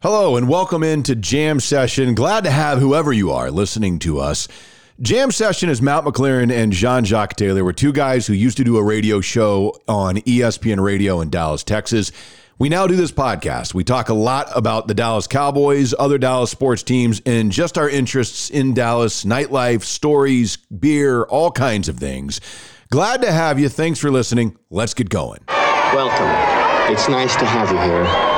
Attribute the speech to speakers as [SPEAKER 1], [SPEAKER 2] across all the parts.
[SPEAKER 1] Hello and welcome into Jam Session. Glad to have whoever you are listening to us. Jam Session is Matt McLaren and Jean Jacques Taylor. We're two guys who used to do a radio show on ESPN Radio in Dallas, Texas. We now do this podcast. We talk a lot about the Dallas Cowboys, other Dallas sports teams, and just our interests in Dallas, nightlife, stories, beer, all kinds of things. Glad to have you. Thanks for listening. Let's get going.
[SPEAKER 2] Welcome. It's nice to have you here.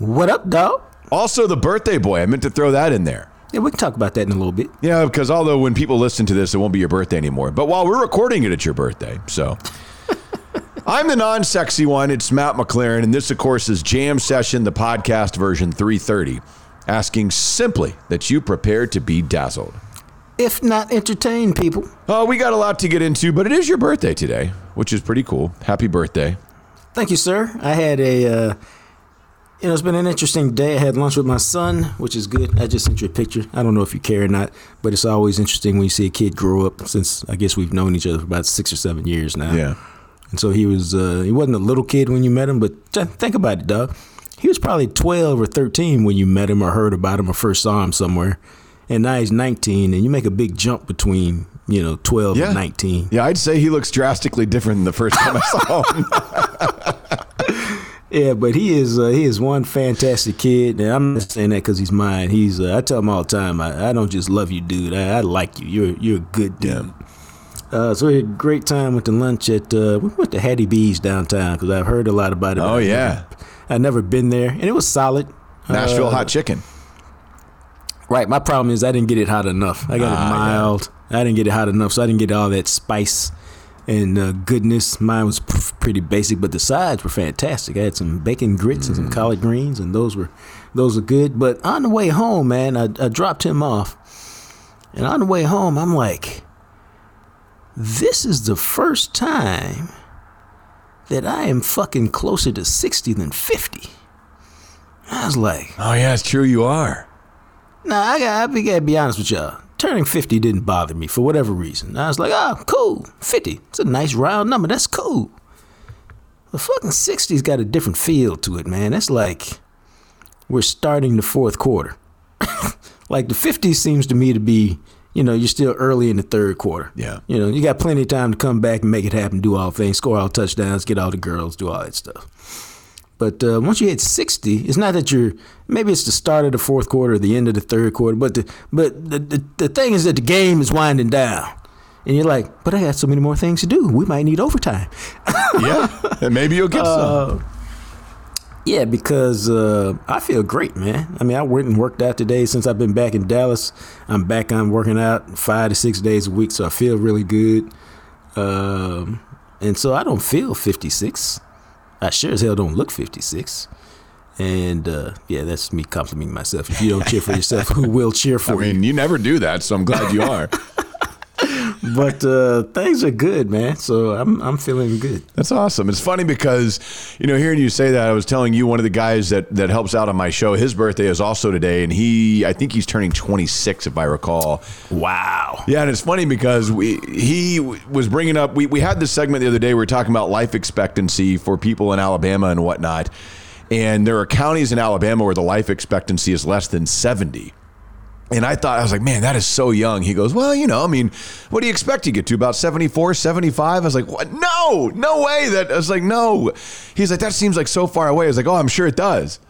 [SPEAKER 3] What up, dog?
[SPEAKER 1] Also, the birthday boy. I meant to throw that in there.
[SPEAKER 3] Yeah, we can talk about that in a little bit.
[SPEAKER 1] Yeah, because although when people listen to this, it won't be your birthday anymore. But while we're recording it, it's your birthday. So I'm the non sexy one. It's Matt McLaren. And this, of course, is Jam Session, the podcast version 330, asking simply that you prepare to be dazzled.
[SPEAKER 3] If not entertain people.
[SPEAKER 1] Oh, we got a lot to get into, but it is your birthday today, which is pretty cool. Happy birthday.
[SPEAKER 3] Thank you, sir. I had a, uh, you know, it's been an interesting day. I had lunch with my son, which is good. I just sent you a picture. I don't know if you care or not, but it's always interesting when you see a kid grow up. Since I guess we've known each other for about six or seven years now.
[SPEAKER 1] Yeah.
[SPEAKER 3] And so he was, uh, he wasn't a little kid when you met him, but think about it, dog. He was probably 12 or 13 when you met him or heard about him or first saw him somewhere. And now he's 19, and you make a big jump between, you know, 12
[SPEAKER 1] Yeah.
[SPEAKER 3] and 19.
[SPEAKER 1] Yeah, I'd say he looks drastically different than the first time I saw him.
[SPEAKER 3] Yeah, but he is uh, he is one fantastic kid, and I'm not saying that because he's mine. He's uh, I tell him all the time, I, I don't just love you, dude. I, I like you. You're you're a good dude. Uh, so we had a great time. Went to lunch at uh, we went to Hattie B's downtown because I've heard a lot about it.
[SPEAKER 1] Oh, yeah.
[SPEAKER 3] I've never been there, and it was solid.
[SPEAKER 1] Nashville
[SPEAKER 3] Uh,
[SPEAKER 1] hot chicken.
[SPEAKER 3] Right. My problem is I didn't get it hot enough. I got
[SPEAKER 1] Ah,
[SPEAKER 3] it
[SPEAKER 1] yeah.
[SPEAKER 3] mild. I didn't get it hot enough, so I didn't get all that spice and uh, goodness. Mine was p- pretty basic, but the sides were fantastic. I had some bacon grits and
[SPEAKER 1] Mm.
[SPEAKER 3] some collard greens, and those were those were good. But on the way home, man, I, I dropped him off, and on the way home, I'm like, this is the first time that I am fucking closer to sixty than fifty. I was like.
[SPEAKER 1] Oh, yeah, it's true. You are.
[SPEAKER 3] Nah, I got I gotta be honest with y'all. Turning 50 didn't bother me for whatever reason. I was like, oh, cool. 50. It's a nice round number. That's cool. The fucking 60's got a different feel to it, man. That's like we're starting the fourth quarter. like the 50s seems to me to be, you know, you're still early in the third quarter.
[SPEAKER 1] Yeah.
[SPEAKER 3] You know, you got plenty of time to come back and make it happen, do all things, score all touchdowns, get all the girls, do all that stuff. But uh, once you hit 60, it's not that you're maybe it's the start of the fourth quarter or the end of the third quarter, but the but the, the, the thing is that the game is winding down. And you're like, but I got so many more things to do. We might need overtime.
[SPEAKER 1] Yeah. and maybe you'll get some.
[SPEAKER 3] Yeah, because uh, I feel great, man. I mean, I went and worked out today since I've been back in Dallas. I'm back on working out five to six days a week, so I feel really good. Um, and so I don't feel 56. I sure as hell don't look 56. And uh, yeah, that's me complimenting myself. If you don't cheer for yourself, who will cheer for
[SPEAKER 1] I
[SPEAKER 3] you?
[SPEAKER 1] mean, you never do that, so I'm glad you are.
[SPEAKER 3] But uh, things are good, man. So I'm I'm feeling good.
[SPEAKER 1] That's awesome. It's funny because, you know, hearing you say that, I was telling you one of the guys that that helps out on my show. His birthday is also today, and he, I think he's turning 26, if I recall.
[SPEAKER 3] Wow.
[SPEAKER 1] Yeah, and it's funny because we he was bringing up. We we had this segment the other day. We were talking about life expectancy for people in Alabama and whatnot, and there are counties in Alabama where the life expectancy is less than 70. And I thought, I was like, man, that is so young. He goes, well, you know, I mean, what do you expect to get to? About 74, 75? I was like, what? No, no way. That I was like, no. He's like, that seems like so far away. I was like, oh, I'm sure it does.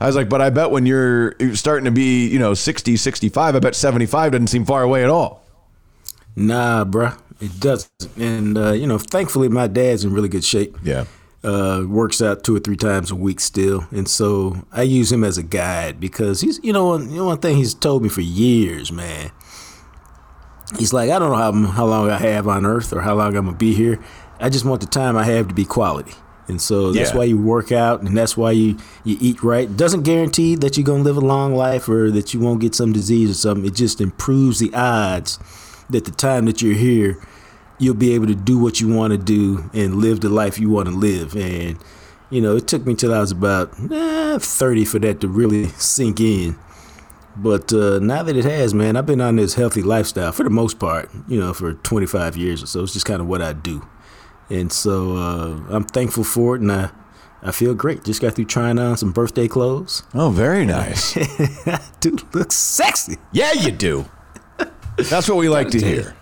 [SPEAKER 1] I was like, but I bet when you're starting to be, you know, 60, 65, I bet 75 doesn't seem far away at all.
[SPEAKER 3] Nah, bruh, it doesn't. And uh, you know, thankfully, my dad's in really good shape.
[SPEAKER 1] Yeah.
[SPEAKER 3] Uh, works out two or three times a week still, and so I use him as a guide because he's, you know, one, you know, one thing he's told me for years, man. He's like, I don't know how how long I have on Earth or how long I'm gonna be here. I just want the time I have to be quality. And so that's
[SPEAKER 1] Yeah.
[SPEAKER 3] why you work out and that's why you, you eat right. Doesn't guarantee that you're going to live a long life or that you won't get some disease or something. It just improves the odds that the time that you're here, you'll be able to do what you want to do and live the life you want to live. And, you know, it took me till I was about eh, 30 for that to really sink in. But uh, now that it has, man, I've been on this healthy lifestyle for the most part, you know, for 25 years or so. It's just kind of what I do. And so uh, I'm thankful for it, and I, I feel great. Just got through trying on some birthday clothes.
[SPEAKER 1] Oh, very nice.
[SPEAKER 3] Dude, looks sexy.
[SPEAKER 1] yeah, you do. That's what we like to hear.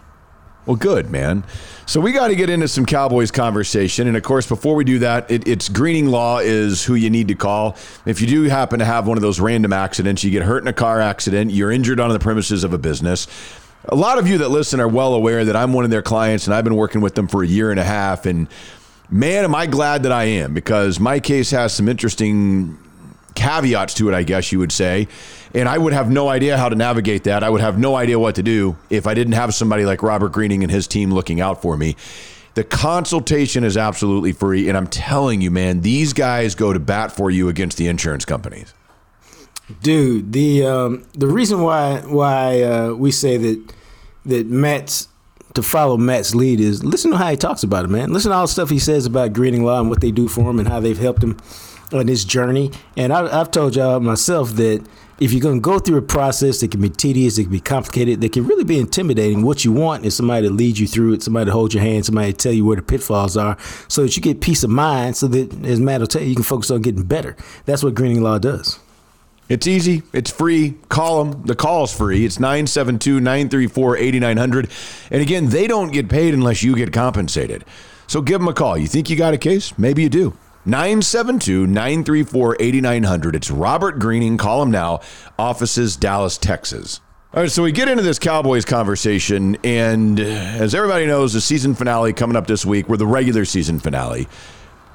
[SPEAKER 1] Well, good, man. So we got to get into some Cowboys conversation. And of course, before we do that, it, it's Greening Law is who you need to call. If you do happen to have one of those random accidents, you get hurt in a car accident, you're injured on the premises of a business. A lot of you that listen are well aware that I'm one of their clients and I've been working with them for a year and a half. And man, am I glad that I am because my case has some interesting caveats to it, I guess you would say. And I would have no idea how to navigate that. I would have no idea what to do if I didn't have somebody like Robert Greening and his team looking out for me. The consultation is absolutely free. And I'm telling you, man, these guys go to bat for you against the insurance companies.
[SPEAKER 3] Dude, the um, the reason why why uh, we say that that Matt's to follow Matt's lead is listen to how he talks about it, man. Listen to all the stuff he says about Greening Law and what they do for him and how they've helped him on this journey. And I, I've told y'all myself that if you're going to go through a process that can be tedious, it can be complicated, that can really be intimidating, what you want is somebody to lead you through it, somebody to hold your hand, somebody to tell you where the pitfalls are so that you get peace of mind so that, as Matt will tell you, you can focus on getting better. That's what Greening Law does.
[SPEAKER 1] It's easy. It's free. Call them. The call is free. It's 972 934 8900. And again, they don't get paid unless you get compensated. So give them a call. You think you got a case? Maybe you do. 972 934 8900. It's Robert Greening. Call him now. Offices, Dallas, Texas. All right, so we get into this Cowboys conversation, and as everybody knows, the season finale coming up this week. We're the regular season finale.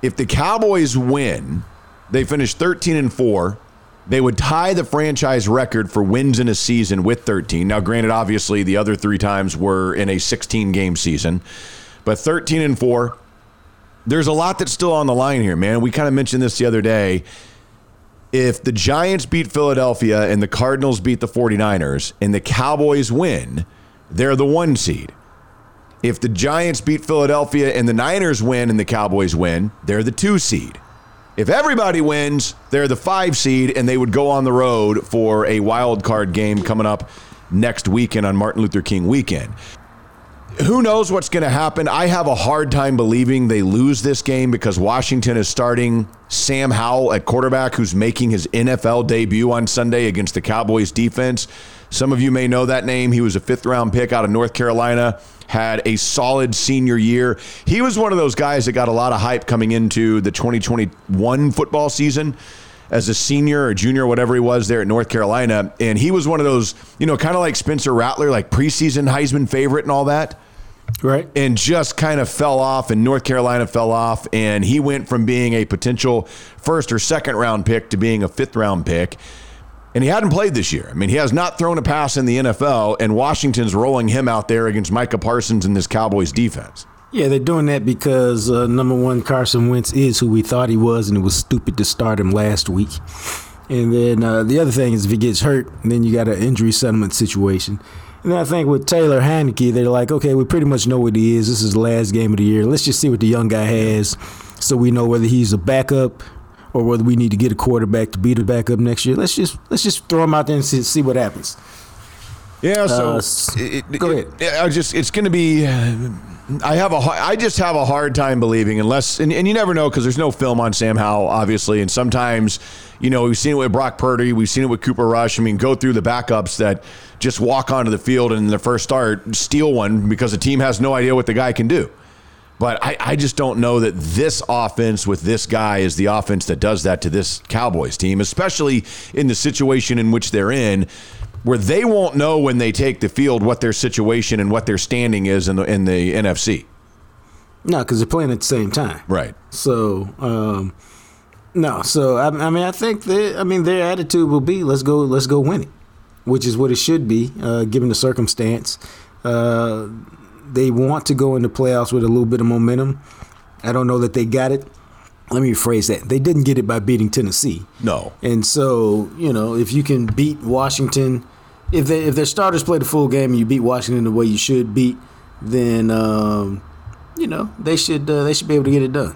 [SPEAKER 1] If the Cowboys win, they finish 13 and 4. They would tie the franchise record for wins in a season with 13. Now, granted, obviously, the other three times were in a 16 game season, but 13 and 4. There's a lot that's still on the line here, man. We kind of mentioned this the other day. If the Giants beat Philadelphia and the Cardinals beat the 49ers and the Cowboys win, they're the one seed. If the Giants beat Philadelphia and the Niners win and the Cowboys win, they're the two seed. If everybody wins, they're the five seed, and they would go on the road for a wild card game coming up next weekend on Martin Luther King weekend. Who knows what's going to happen? I have a hard time believing they lose this game because Washington is starting Sam Howell at quarterback, who's making his NFL debut on Sunday against the Cowboys defense. Some of you may know that name. He was a fifth round pick out of North Carolina, had a solid senior year. He was one of those guys that got a lot of hype coming into the 2021 football season as a senior or junior, whatever he was there at North Carolina. And he was one of those, you know, kind of like Spencer Rattler, like preseason Heisman favorite and all that
[SPEAKER 3] Right.
[SPEAKER 1] and just kind of fell off, and North Carolina fell off, and he went from being a potential first or second round pick to being a fifth round pick. And he hadn't played this year. I mean, he has not thrown a pass in the NFL, and Washington's rolling him out there against Micah Parsons and this Cowboys defense.
[SPEAKER 3] Yeah, they're doing that because uh, number one, Carson Wentz is who we thought he was, and it was stupid to start him last week. And then uh, the other thing is if he gets hurt, then you got an injury settlement situation. And then I think with Taylor Heinicke, they're like, okay, we pretty much know what he is. This is the last game of the year. Let's just see what the young guy has, so we know whether he's a backup or whether we need to get a quarterback to be the backup next year. Let's just let's just throw him out there and see, see what happens.
[SPEAKER 1] Yeah, so
[SPEAKER 3] Uh,
[SPEAKER 1] it, it-
[SPEAKER 3] go ahead.
[SPEAKER 1] it- I just it's going to be. I have a I just have a hard time believing unless and, and you never know because there's no film on Sam Howell obviously and sometimes you know we've seen it with Brock Purdy we've seen it with Cooper Rush I mean go through the backups that just walk onto the field and in their first start steal one because the team has no idea what the guy can do. But I, I just don't know that this offense with this guy is the offense that does that to this Cowboys team, especially in the situation in which they're in. Where they won't know when they take the field what their situation and what their standing is in the in the NFC.
[SPEAKER 3] No, because they're playing at the same time.
[SPEAKER 1] Right.
[SPEAKER 3] So, um, no. So I, I mean, I think that I mean their attitude will be let's go, let's go win it, which is what it should be uh, given the circumstance. Uh, they want to go into playoffs with a little bit of momentum. I don't know that they got it. Let me rephrase that. They didn't get it by beating Tennessee.
[SPEAKER 1] No.
[SPEAKER 3] And so, you know, if you can beat Washington, if they, if their starters play the full game and you beat Washington the way you should beat, then um, you know they should uh, they should be able to get it done.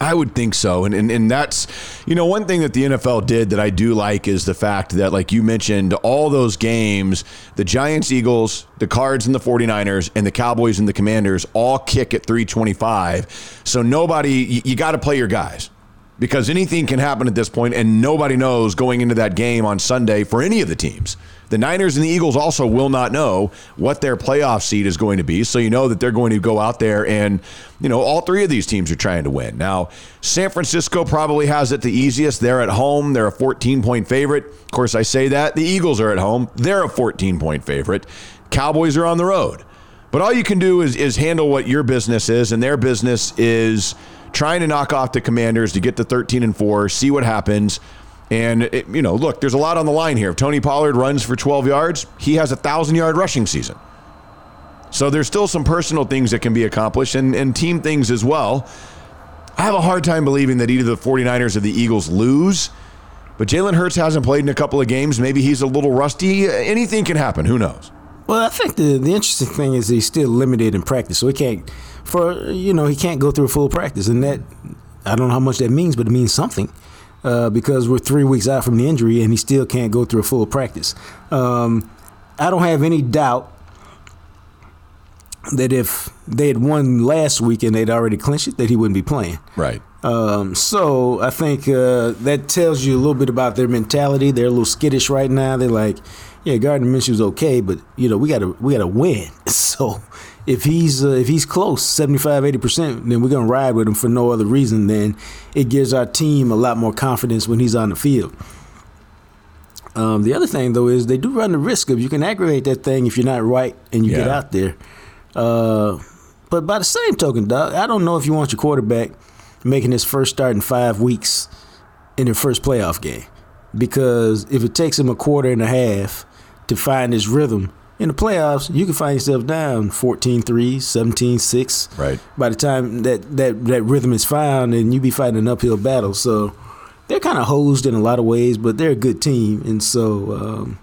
[SPEAKER 1] I would think so. And, and and that's you know one thing that the NFL did that I do like is the fact that like you mentioned all those games, the Giants, Eagles, the Cards and the 49ers and the Cowboys and the Commanders all kick at 325. So nobody you, you got to play your guys. Because anything can happen at this point and nobody knows going into that game on Sunday for any of the teams. The Niners and the Eagles also will not know what their playoff seed is going to be. So you know that they're going to go out there and, you know, all three of these teams are trying to win. Now, San Francisco probably has it the easiest. They're at home. They're a 14 point favorite. Of course, I say that. The Eagles are at home. They're a 14 point favorite. Cowboys are on the road. But all you can do is, is handle what your business is, and their business is trying to knock off the Commanders to get to 13 and 4, see what happens. And, it, you know, look, there's a lot on the line here. If Tony Pollard runs for 12 yards, he has a 1,000 yard rushing season. So there's still some personal things that can be accomplished and, and team things as well. I have a hard time believing that either the 49ers or the Eagles lose. But Jalen Hurts hasn't played in a couple of games. Maybe he's a little rusty. Anything can happen. Who knows?
[SPEAKER 3] Well, I think the the interesting thing is he's still limited in practice, so he can't for you know he can't go through a full practice, and that I don't know how much that means, but it means something. Uh, because we're three weeks out from the injury and he still can't go through a full practice. Um, I don't have any doubt that if they had won last week and they'd already clinched it, that he wouldn't be playing.
[SPEAKER 1] Right.
[SPEAKER 3] Um, so I think uh, that tells you a little bit about their mentality. They're a little skittish right now. They're like, yeah, Gardner Minshew's okay, but you know we got to we got to win. So if he's uh, if he's close 75 80% then we're going to ride with him for no other reason than it gives our team a lot more confidence when he's on the field. Um, the other thing though is they do run the risk of you can aggravate that thing if you're not right and you get out there. Uh, but by the same token Doug, i don't know if you want your quarterback making his first start in five weeks in their first playoff game. Because if it takes him a quarter and a half to find his rhythm in the playoffs, you can find yourself down 14 3, 17 6.
[SPEAKER 1] Right.
[SPEAKER 3] By the time that, that, that rhythm is found, and you be fighting an uphill battle. So they're kind of hosed in a lot of ways, but they're a good team. And so, um,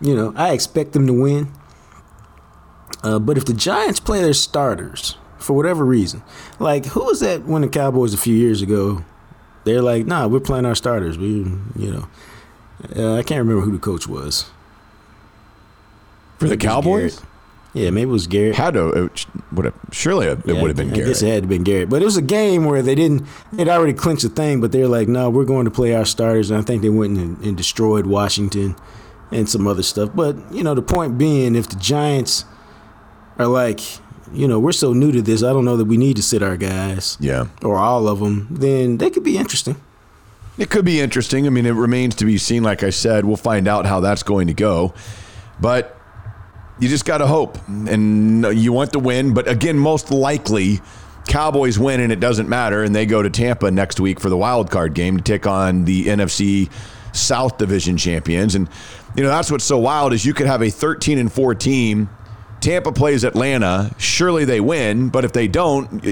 [SPEAKER 3] you know, I expect them to win. Uh, but if the Giants play their starters for whatever reason, like who was that when the Cowboys a few years ago? They're like, nah, we're playing our starters. We, you know, uh, I can't remember who the coach was.
[SPEAKER 1] For the
[SPEAKER 3] Maybe it was
[SPEAKER 1] Cowboys?
[SPEAKER 3] Yeah, maybe it was Garrett.
[SPEAKER 1] Had to, uh, it would have, surely it
[SPEAKER 3] Yeah,
[SPEAKER 1] would have been
[SPEAKER 3] I guess it had to been Garrett. But it was a game where they didn't, they'd already clinched the thing, but they're like, no, we're going to play our starters. And I think they went and, and destroyed Washington and some other stuff. But, you know, the point being, if the Giants are like, you know, we're so new to this, I don't know that we need to sit our guys
[SPEAKER 1] Yeah.
[SPEAKER 3] or all of them, then they could be interesting.
[SPEAKER 1] It could be interesting. I mean, it remains to be seen. Like I said, we'll find out how that's going to go. But you just got to hope. And you want to win. But again, most likely, Cowboys win and it doesn't matter. And they go to Tampa next week for the wild card game to take on the NFC South Division champions. And, you know, that's what's so wild is you could have a 13 and 4 team. Tampa plays Atlanta. Surely they win. But if they don't,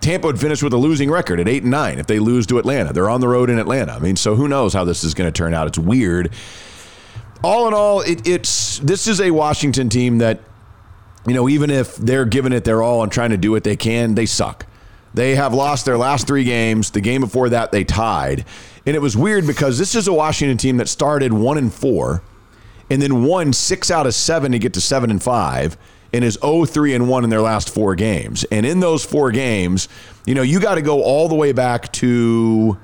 [SPEAKER 1] Tampa would finish with a losing record at eight and nine if they lose to Atlanta. They're on the road in Atlanta. I mean, so who knows how this is going to turn out? It's weird. All in all, it, it's this is a Washington team that, you know, even if they're giving it their all and trying to do what they can, they suck. They have lost their last three games. The game before that, they tied, and it was weird because this is a Washington team that started one and four, and then won six out of seven to get to seven and five and is 0-3 and 1 in their last four games. And in those four games, you know, you got to go all the way back to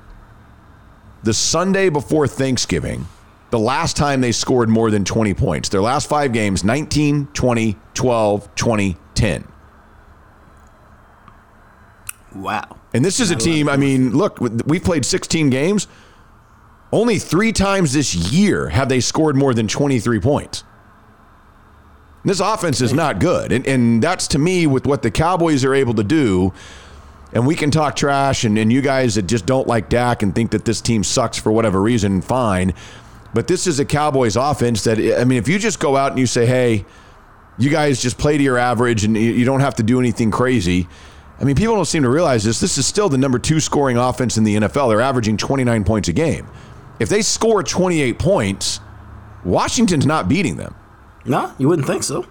[SPEAKER 1] the Sunday before Thanksgiving, the last time they scored more than 20 points. Their last five games 19, 20, 12, 20, 10.
[SPEAKER 3] Wow.
[SPEAKER 1] And this is a team, I mean, look, we've played 16 games. Only three times this year have they scored more than 23 points. This offense is not good. And, and that's to me with what the Cowboys are able to do. And we can talk trash, and, and you guys that just don't like Dak and think that this team sucks for whatever reason, fine. But this is a Cowboys offense that, I mean, if you just go out and you say, hey, you guys just play to your average and you don't have to do anything crazy. I mean, people don't seem to realize this. This is still the number two scoring offense in the NFL. They're averaging 29 points a game. If they score 28 points, Washington's not beating them.
[SPEAKER 3] No, you wouldn't think so.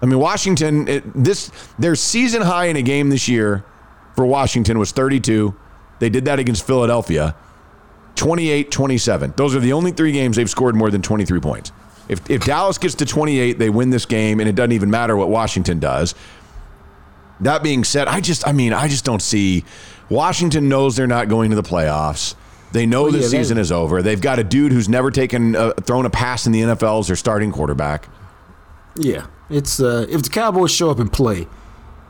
[SPEAKER 1] I mean, Washington, it, this their season high in a game this year for Washington was 32. They did that against Philadelphia. 28 27. Those are the only three games they've scored more than 23 points. If, if Dallas gets to 28, they win this game, and it doesn't even matter what Washington does. That being said, I just, I mean, I just don't see. Washington knows they're not going to the playoffs. They know well, the yeah, season is over. They've got a dude who's never taken a, thrown a pass in the NFL as their starting quarterback.
[SPEAKER 3] Yeah, it's uh, if the Cowboys show up and play,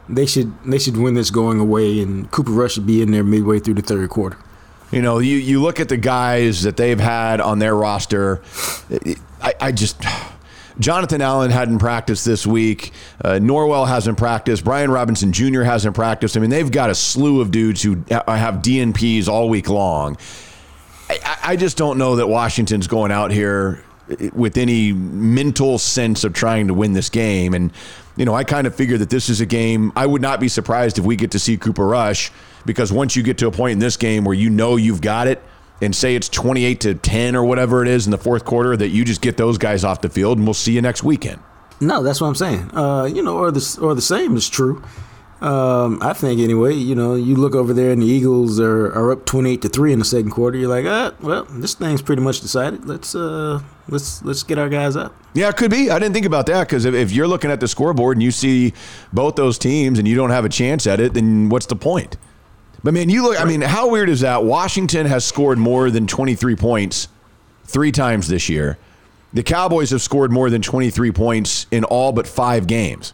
[SPEAKER 3] they should they should win this going away, and Cooper Rush should be in there midway through the third quarter.
[SPEAKER 1] You know, you, you look at the guys that they've had on their roster. I, I just. Jonathan Allen hadn't practiced this week. Uh, Norwell hasn't practiced. Brian Robinson Jr. hasn't practiced. I mean, they've got a slew of dudes who have DNPs all week long. I, I just don't know that Washington's going out here with any mental sense of trying to win this game. And, you know, I kind of figure that this is a game. I would not be surprised if we get to see Cooper Rush because once you get to a point in this game where you know you've got it and say it's 28 to 10 or whatever it is in the fourth quarter that you just get those guys off the field and we'll see you next weekend.
[SPEAKER 3] No, that's what I'm saying. Uh, you know, or the or the same is true. Um, I think anyway. You know, you look over there and the Eagles are, are up 28 to three in the second quarter. You're like, ah, well, this thing's pretty much decided. Let's uh, let's let's get our guys up.
[SPEAKER 1] Yeah, it could be. I didn't think about that because if, if you're looking at the scoreboard and you see both those teams and you don't have a chance at it, then what's the point? But man, you look. I mean, how weird is that? Washington has scored more than 23 points three times this year. The Cowboys have scored more than 23 points in all but five games.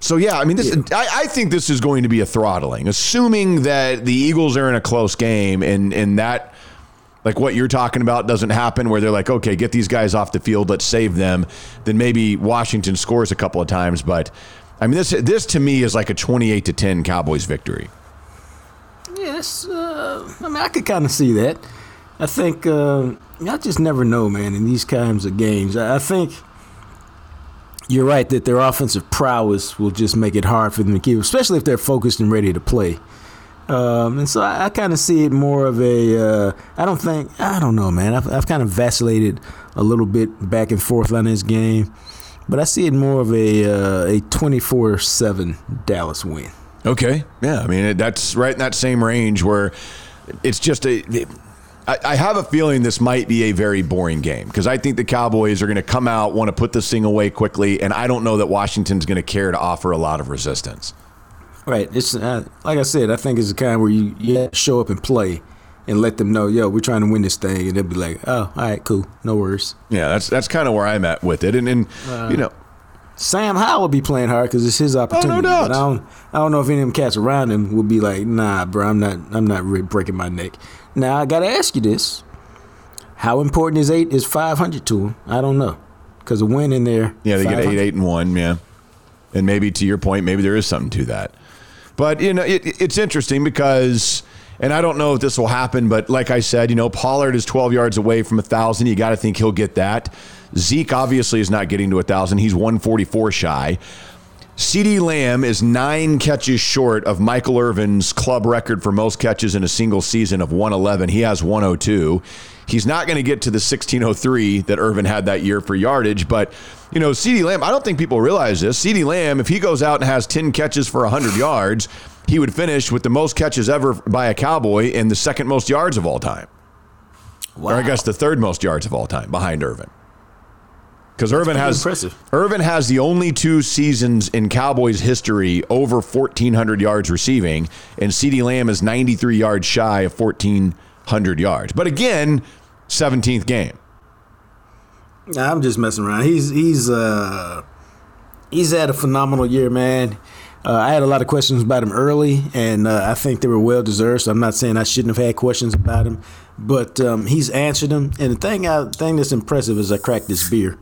[SPEAKER 1] So yeah, I mean, this. Yeah. I, I, think this is going to be a throttling, assuming that the Eagles are in a close game and and that, like what you're talking about, doesn't happen. Where they're like, okay, get these guys off the field, let's save them. Then maybe Washington scores a couple of times, but I mean, this this to me is like a 28 to 10 Cowboys victory.
[SPEAKER 3] Uh, I mean, I could kind of see that. I think uh, I just never know, man. In these kinds of games, I, think you're right that their offensive prowess will just make it hard for them to keep, especially if they're focused and ready to play. Um, and so I, I kind of see it more of a. Uh, I don't think. I don't know, man. I've, I've kind of vacillated a little bit back and forth on this game, but I see it more of a uh, a 24-7 Dallas win.
[SPEAKER 1] Okay, yeah. I mean that's right in that same range where it's just a. It, I, have a feeling this might be a very boring game because I think the Cowboys are going to come out, want to put this thing away quickly, and I don't know that Washington's going to care to offer a lot of resistance.
[SPEAKER 3] Right. It's uh, like I said. I think it's the kind where you, you show up and play, and let them know, yo, we're trying to win this thing, and they'll be like, oh, all right, cool, no worries.
[SPEAKER 1] Yeah, that's that's kind of where I'm at with it, and and uh, you know.
[SPEAKER 3] Sam Howell be playing hard because it's his opportunity. Oh, no doubt. But I don't, I don't know if any of them cats around him will be like, nah, bro, I'm not, I'm not really breaking my neck. Now I gotta ask you this: How important is eight is five hundred to him? I don't know because a win in there.
[SPEAKER 1] Yeah, they get eight, eight, and one. Yeah, and maybe to your point, maybe there is something to that. But you know, it, it's interesting because. And I don't know if this will happen, but like I said, you know, Pollard is 12 yards away from a 1,000. You got to think he'll get that. Zeke obviously is not getting to a 1,000. He's 144 shy. CeeDee Lamb is nine catches short of Michael Irvin's club record for most catches in a single season of 111. He has 102. He's not going to get to the 1603 that Irvin had that year for yardage, but you know, CeeDee Lamb, I don't think people realize this. CeeDee Lamb, if he goes out and has 10 catches for 100 yards, he would finish with the most catches ever by a Cowboy and the second most yards of all time. Wow. Or I guess the third most yards of all time behind Irvin because Irvin has impressive. Irvin has the only two seasons in Cowboys history over 1,400 yards receiving, and CeeDee Lamb is 93 yards shy of 1,400 yards. But again, 17th game.
[SPEAKER 3] I'm just messing around. He's he's uh he's had a phenomenal year, man. Uh, I had a lot of questions about him early, and uh, I think they were well deserved. So I'm not saying I shouldn't have had questions about him, but um, he's answered them. And the thing, I, thing that's impressive is I cracked this beer.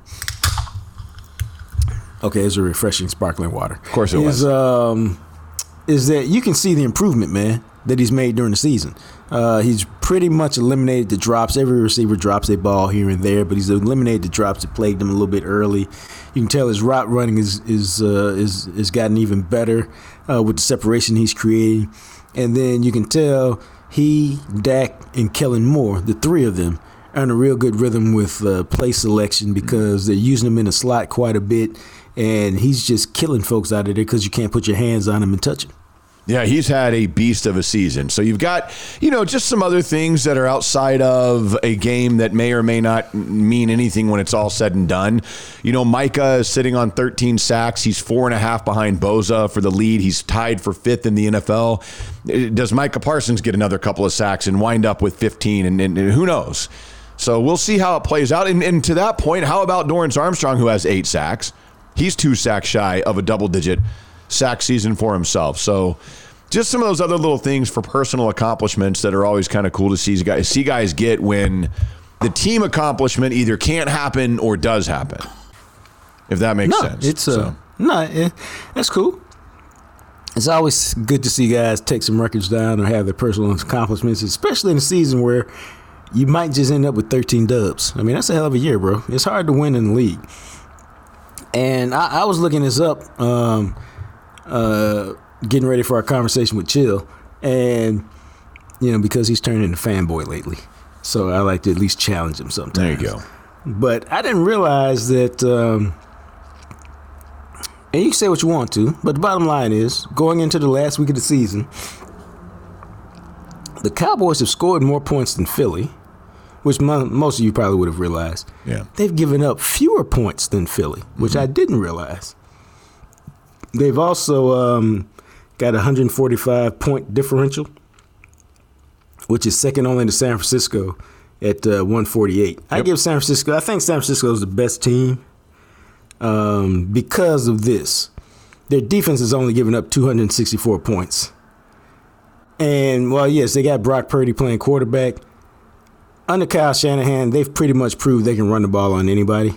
[SPEAKER 3] Okay, it's a refreshing sparkling water. Of
[SPEAKER 1] course it was.
[SPEAKER 3] Is, um, is that you can see the improvement, man, that he's made during the season. Uh, he's pretty much eliminated the drops. Every receiver drops a ball here and there, but he's eliminated the drops that plagued him a little bit early. You can tell his route running is is uh, is is gotten even better uh, with the separation he's creating, and then you can tell he, Dak, and Kellen Moore, the three of them, are in a real good rhythm with uh, play selection because they're using him in the slot quite a bit, and he's just killing folks out of there because you can't put your hands on him and touch him.
[SPEAKER 1] Yeah, he's had a beast of a season. So you've got, you know, just some other things that are outside of a game that may or may not mean anything when it's all said and done. You know, Micah is sitting on 13 sacks. He's four and a half behind Bosa for the lead. He's tied for fifth in the NFL. Eh, does Micah Parsons get another couple of sacks and wind up with 15? And, and, and who knows? So we'll see how it plays out. And, and to that point, how about Dorance Armstrong, who has eight sacks? He's two sacks shy of a double digit sack season for himself. So just some of those other little things for personal accomplishments that are always kind of cool to see guys see guys get when the team accomplishment either can't happen or does happen. If that makes
[SPEAKER 3] no,
[SPEAKER 1] sense.
[SPEAKER 3] It's uh, so. no, it, that's cool. It's always good to see guys take some records down or have their personal accomplishments, especially in a season where you might just end up with 13 dubs. I mean, that's a hell of a year, bro. It's hard to win in the league. And I, I was looking this up. Um, uh, getting ready for our conversation with Chill, and you know because he's turning into fanboy lately, so I like to at least challenge him sometimes.
[SPEAKER 1] There you go.
[SPEAKER 3] But I didn't realize that. Um, and you can say what you want to, but the bottom line is, going into the last week of the season, the Cowboys have scored more points than Philly, which most of you probably would have realized.
[SPEAKER 1] Yeah.
[SPEAKER 3] They've given up fewer points than Philly, which mm-hmm. I didn't realize. They've also um, got a 145 point differential, which is second only to San Francisco at uh, 148. Yep. I give San Francisco, I think San Francisco is the best team um, because of this. Their defense has only given up 264 points. And, well, yes, they got Brock Purdy playing quarterback. Under Kyle Shanahan, they've pretty much proved they can run the ball on anybody.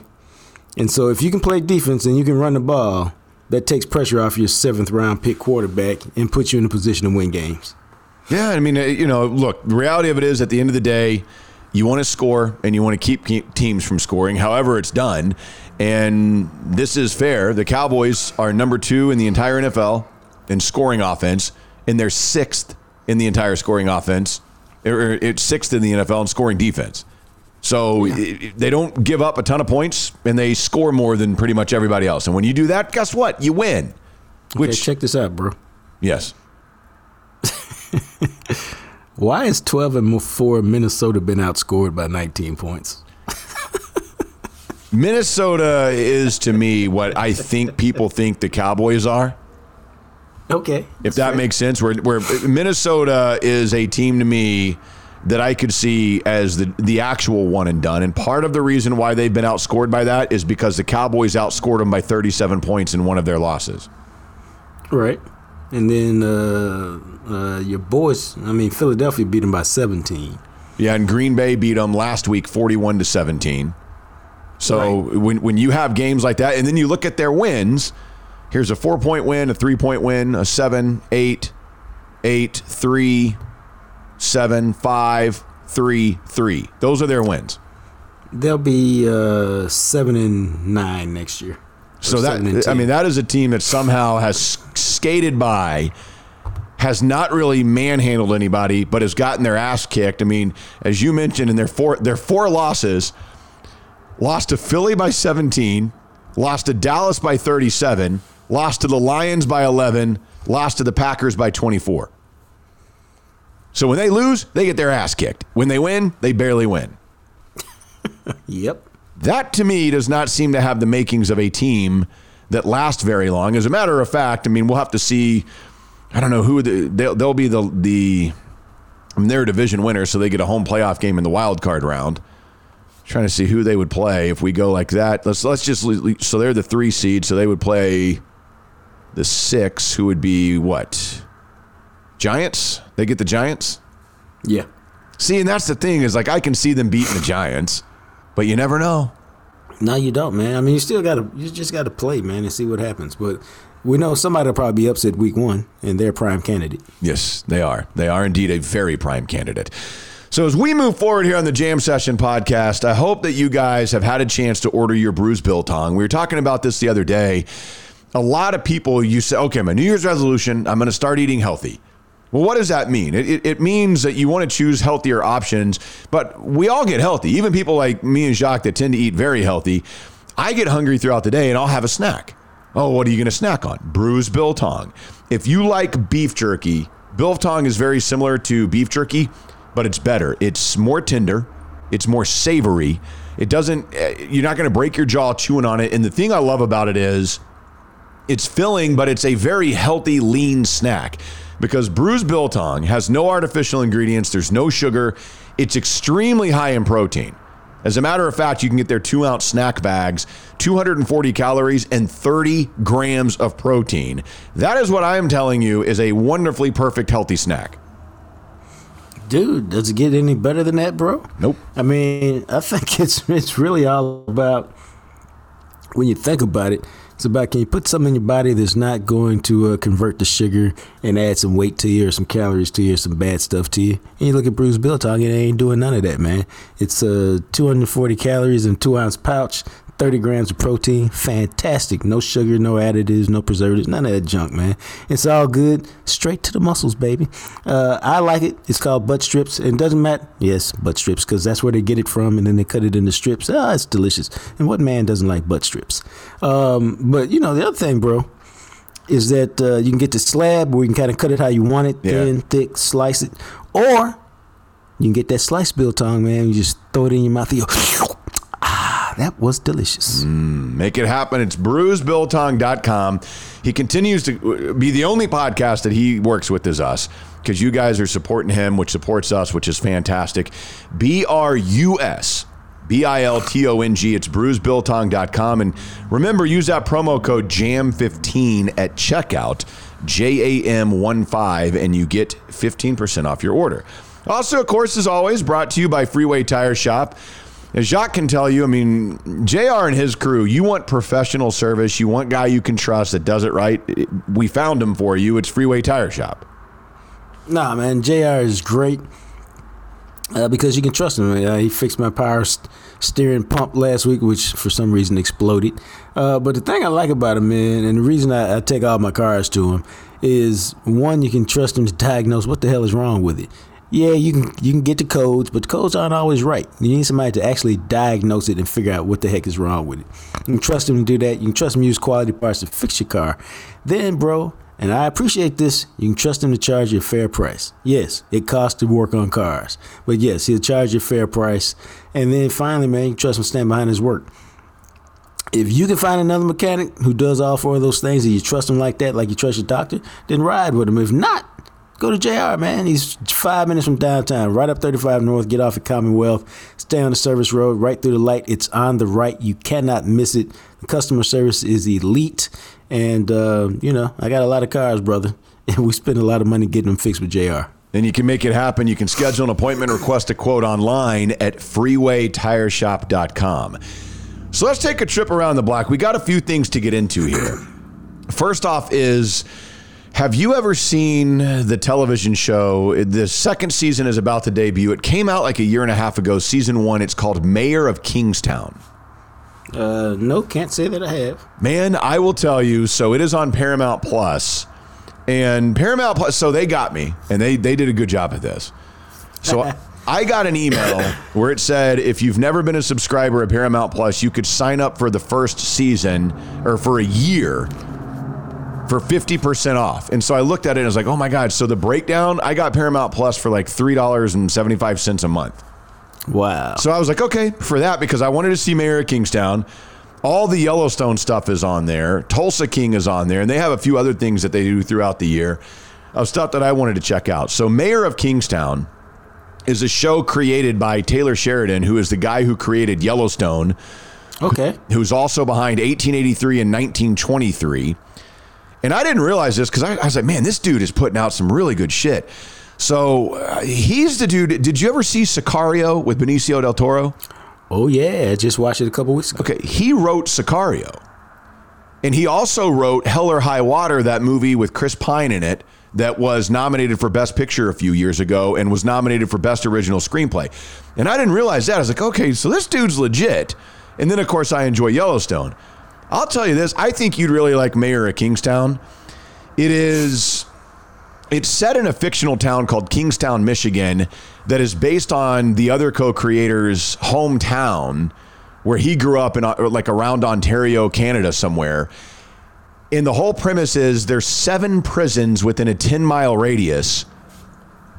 [SPEAKER 3] And so if you can play defense and you can run the ball, that takes pressure off your seventh round pick quarterback and puts you in a position to win games.
[SPEAKER 1] Yeah, I mean, uh, you know, look, the reality of it is at the end of the day, you want to score and you want to keep teams from scoring, however it's done. And this is fair. The Cowboys are number two in the entire NFL in scoring offense, and they're sixth in the entire scoring offense. It's sixth in the NFL in scoring defense. So yeah. they don't give up a ton of points and they score more than pretty much everybody else. And when you do that, guess what? You win.
[SPEAKER 3] Which okay, check this out, bro.
[SPEAKER 1] Yes.
[SPEAKER 3] Why is 12 and 4 Minnesota been outscored by 19 points?
[SPEAKER 1] Minnesota is to me what I think people think the Cowboys are.
[SPEAKER 3] Okay.
[SPEAKER 1] If that fair. makes sense, where, where Minnesota is a team to me that I could see as the the actual one and done. And part of the reason why they've been outscored by that is because the Cowboys outscored them by 37 points in one of their losses.
[SPEAKER 3] Right. And then uh, uh, your boys, I mean, Philadelphia beat them by 17.
[SPEAKER 1] Yeah, and Green Bay beat them last week 41 to 17. So right. when, when you have games like that, and then you look at their wins, here's a four point win, a three point win, a seven, eight, eight, three, seven, five, three, three. Those are their wins.
[SPEAKER 3] They'll be uh, seven and nine next year.
[SPEAKER 1] So that I mean that is a team that somehow has skated by, has not really manhandled anybody, but has gotten their ass kicked. I mean, as you mentioned, in their four their four losses, lost to Philly by 17, lost to Dallas by 37, lost to the Lions by 11, lost to the Packers by 24. So when they lose, they get their ass kicked. When they win, they barely win.
[SPEAKER 3] yep.
[SPEAKER 1] That to me does not seem to have the makings of a team that lasts very long. As a matter of fact, I mean, we'll have to see. I don't know who the, they'll, they'll be the the. I mean, they're a division winner, so they get a home playoff game in the wild card round. Trying to see who they would play if we go like that. Let's let's just so they're the three seed, so they would play the six, who would be what? Giants? They get the Giants?
[SPEAKER 3] Yeah.
[SPEAKER 1] See, and that's the thing is like I can see them beating the Giants, but you never know.
[SPEAKER 3] No, you don't, man. I mean, you still got to, you just got to play, man, and see what happens. But we know somebody will probably be upset week one, and they're prime candidate.
[SPEAKER 1] Yes, they are. They are indeed a very prime candidate. So as we move forward here on the Jam Session podcast, I hope that you guys have had a chance to order your Bruise Biltong. We were talking about this the other day. A lot of people, you say, okay, my New Year's resolution, I'm going to start eating healthy. Well, what does that mean? It, it, it, means that you want to choose healthier options, but we all get healthy. Even people like me and Jacques that tend to eat very healthy. I get hungry throughout the day and I'll have a snack. Oh, what are you going to snack on? Bruise Biltong. If you like beef jerky, Biltong is very similar to beef jerky but it's better. It's more tender, it's more savory. It doesn't, eh, you're not going to break your jaw chewing on it. And the thing I love about it is it's filling, but it's a very healthy, lean snack because Bruised Biltong has no artificial ingredients, there's no sugar, it's extremely high in protein. As a matter of fact, you can get their two ounce snack bags, 240 calories, and 30 grams of protein. That is what I am telling you is a wonderfully perfect healthy snack
[SPEAKER 3] dude, does it get any better than that, bro?
[SPEAKER 1] Nope.
[SPEAKER 3] I mean, I think it's it's really all about when you think about it. It's about can you put something in your body that's not going to uh, convert to sugar and add some weight to you or some calories to you or some bad stuff to you. And you look at Bruce Biltong, it ain't doing none of that, man. It's uh, 240 calories in two ounce pouch, 30 grams of protein. Fantastic. No sugar, no additives, no preservatives, none of that junk, man. It's all good. Straight to the muscles, baby. Uh, I like it. It's called butt strips. And it doesn't matter. Yes, butt strips, because that's where they get it from. And then they cut it into strips. Ah, it's delicious. And what man doesn't like butt strips? Um, but, you know, the other thing, bro, is that uh, you can get the slab where you can kind of cut it how you want it, yeah. thin, thick, slice it. Or you can get that sliced biltong, man. You just throw it in your mouth. And you that was delicious.
[SPEAKER 1] Mm, make it happen. It's bruisebiltong.com. He continues to be the only podcast that he works with is us because you guys are supporting him, which supports us, which is fantastic. B R U S. B I L T O N G. It's bruisebiltong.com. And remember, use that promo code JAM15 at checkout, J A M 1 5, and you get 15% off your order. Also, of course, as always, brought to you by Freeway Tire Shop. As Jacques can tell you, I mean, JR and his crew, you want professional service. You want guy you can trust that does it right. We found him for you. It's Freeway Tire Shop.
[SPEAKER 3] Nah, man, JR is great uh, because you can trust him. Uh, he fixed my power st- steering pump last week, which for some reason exploded. Uh, but the thing I like about him, man, and the reason I, I take all my cars to him is one, you can trust him to diagnose what the hell is wrong with it yeah, you can you can get the codes, but the codes aren't always right. You need somebody to actually diagnose it and figure out what the heck is wrong with it. You can trust them to do that. You can trust them to use quality parts to fix your car. Then, bro, and I appreciate this, you can trust him to charge you a fair price. Yes, it costs to work on cars, but yes, he'll charge you a fair price. And then finally, man, you can trust him to stand behind his work. If you can find another mechanic who does all four of those things and you trust him like that, like you trust your doctor, then ride with him. If not, Go to JR, man. He's five minutes from downtown, right up 35 North. Get off at Commonwealth. Stay on the service road, right through the light. It's on the right. You cannot miss it. The customer service is elite. And, uh, you know, I got a lot of cars, brother. And we spend a lot of money getting them fixed with JR.
[SPEAKER 1] And you can make it happen. You can schedule an appointment, request a quote online at freewaytireshop.com. So let's take a trip around the block. We got a few things to get into here. First off, is have you ever seen the television show? The second season is about to debut. It came out like a year and a half ago, season one. It's called Mayor of Kingstown.
[SPEAKER 3] Uh, no, can't say that I have.
[SPEAKER 1] Man, I will tell you. So it is on Paramount Plus, and Paramount Plus. So they got me, and they they did a good job at this. So I got an email where it said if you've never been a subscriber at Paramount Plus, you could sign up for the first season or for a year for 50% off. And so I looked at it and I was like, oh my God. So the breakdown, I got Paramount Plus for like $3.75 a month.
[SPEAKER 3] Wow.
[SPEAKER 1] So I was like, okay, for that, because I wanted to see Mayor of Kingstown. All the Yellowstone stuff is on there. Tulsa King is on there. And they have a few other things that they do throughout the year of stuff that I wanted to check out. So Mayor of Kingstown is a show created by Taylor Sheridan, who is the guy who created Yellowstone.
[SPEAKER 3] Okay.
[SPEAKER 1] Who's also behind 1883 and 1923. And I didn't realize this because I, I, was like, man, this dude is putting out some really good shit. So uh, he's the dude. Did you ever see Sicario with Benicio del Toro?
[SPEAKER 3] Oh yeah, I just watched it a couple weeks ago.
[SPEAKER 1] Okay, he wrote Sicario. And he also wrote Hell or High Water, that movie with Chris Pine in it, that was nominated for Best Picture a few years ago and was nominated for Best Original Screenplay. And I didn't realize that. I was like, okay, so this dude's legit. And then, of course, I enjoy Yellowstone. I'll tell you this I think you'd really like Mayor of Kingstown. It is. It's set in a fictional town called Kingstown, Michigan, that is based on the other co creator's hometown where he grew up in uh, like around Ontario, Canada, somewhere. And the whole premise is there's seven prisons within a 10 mile radius.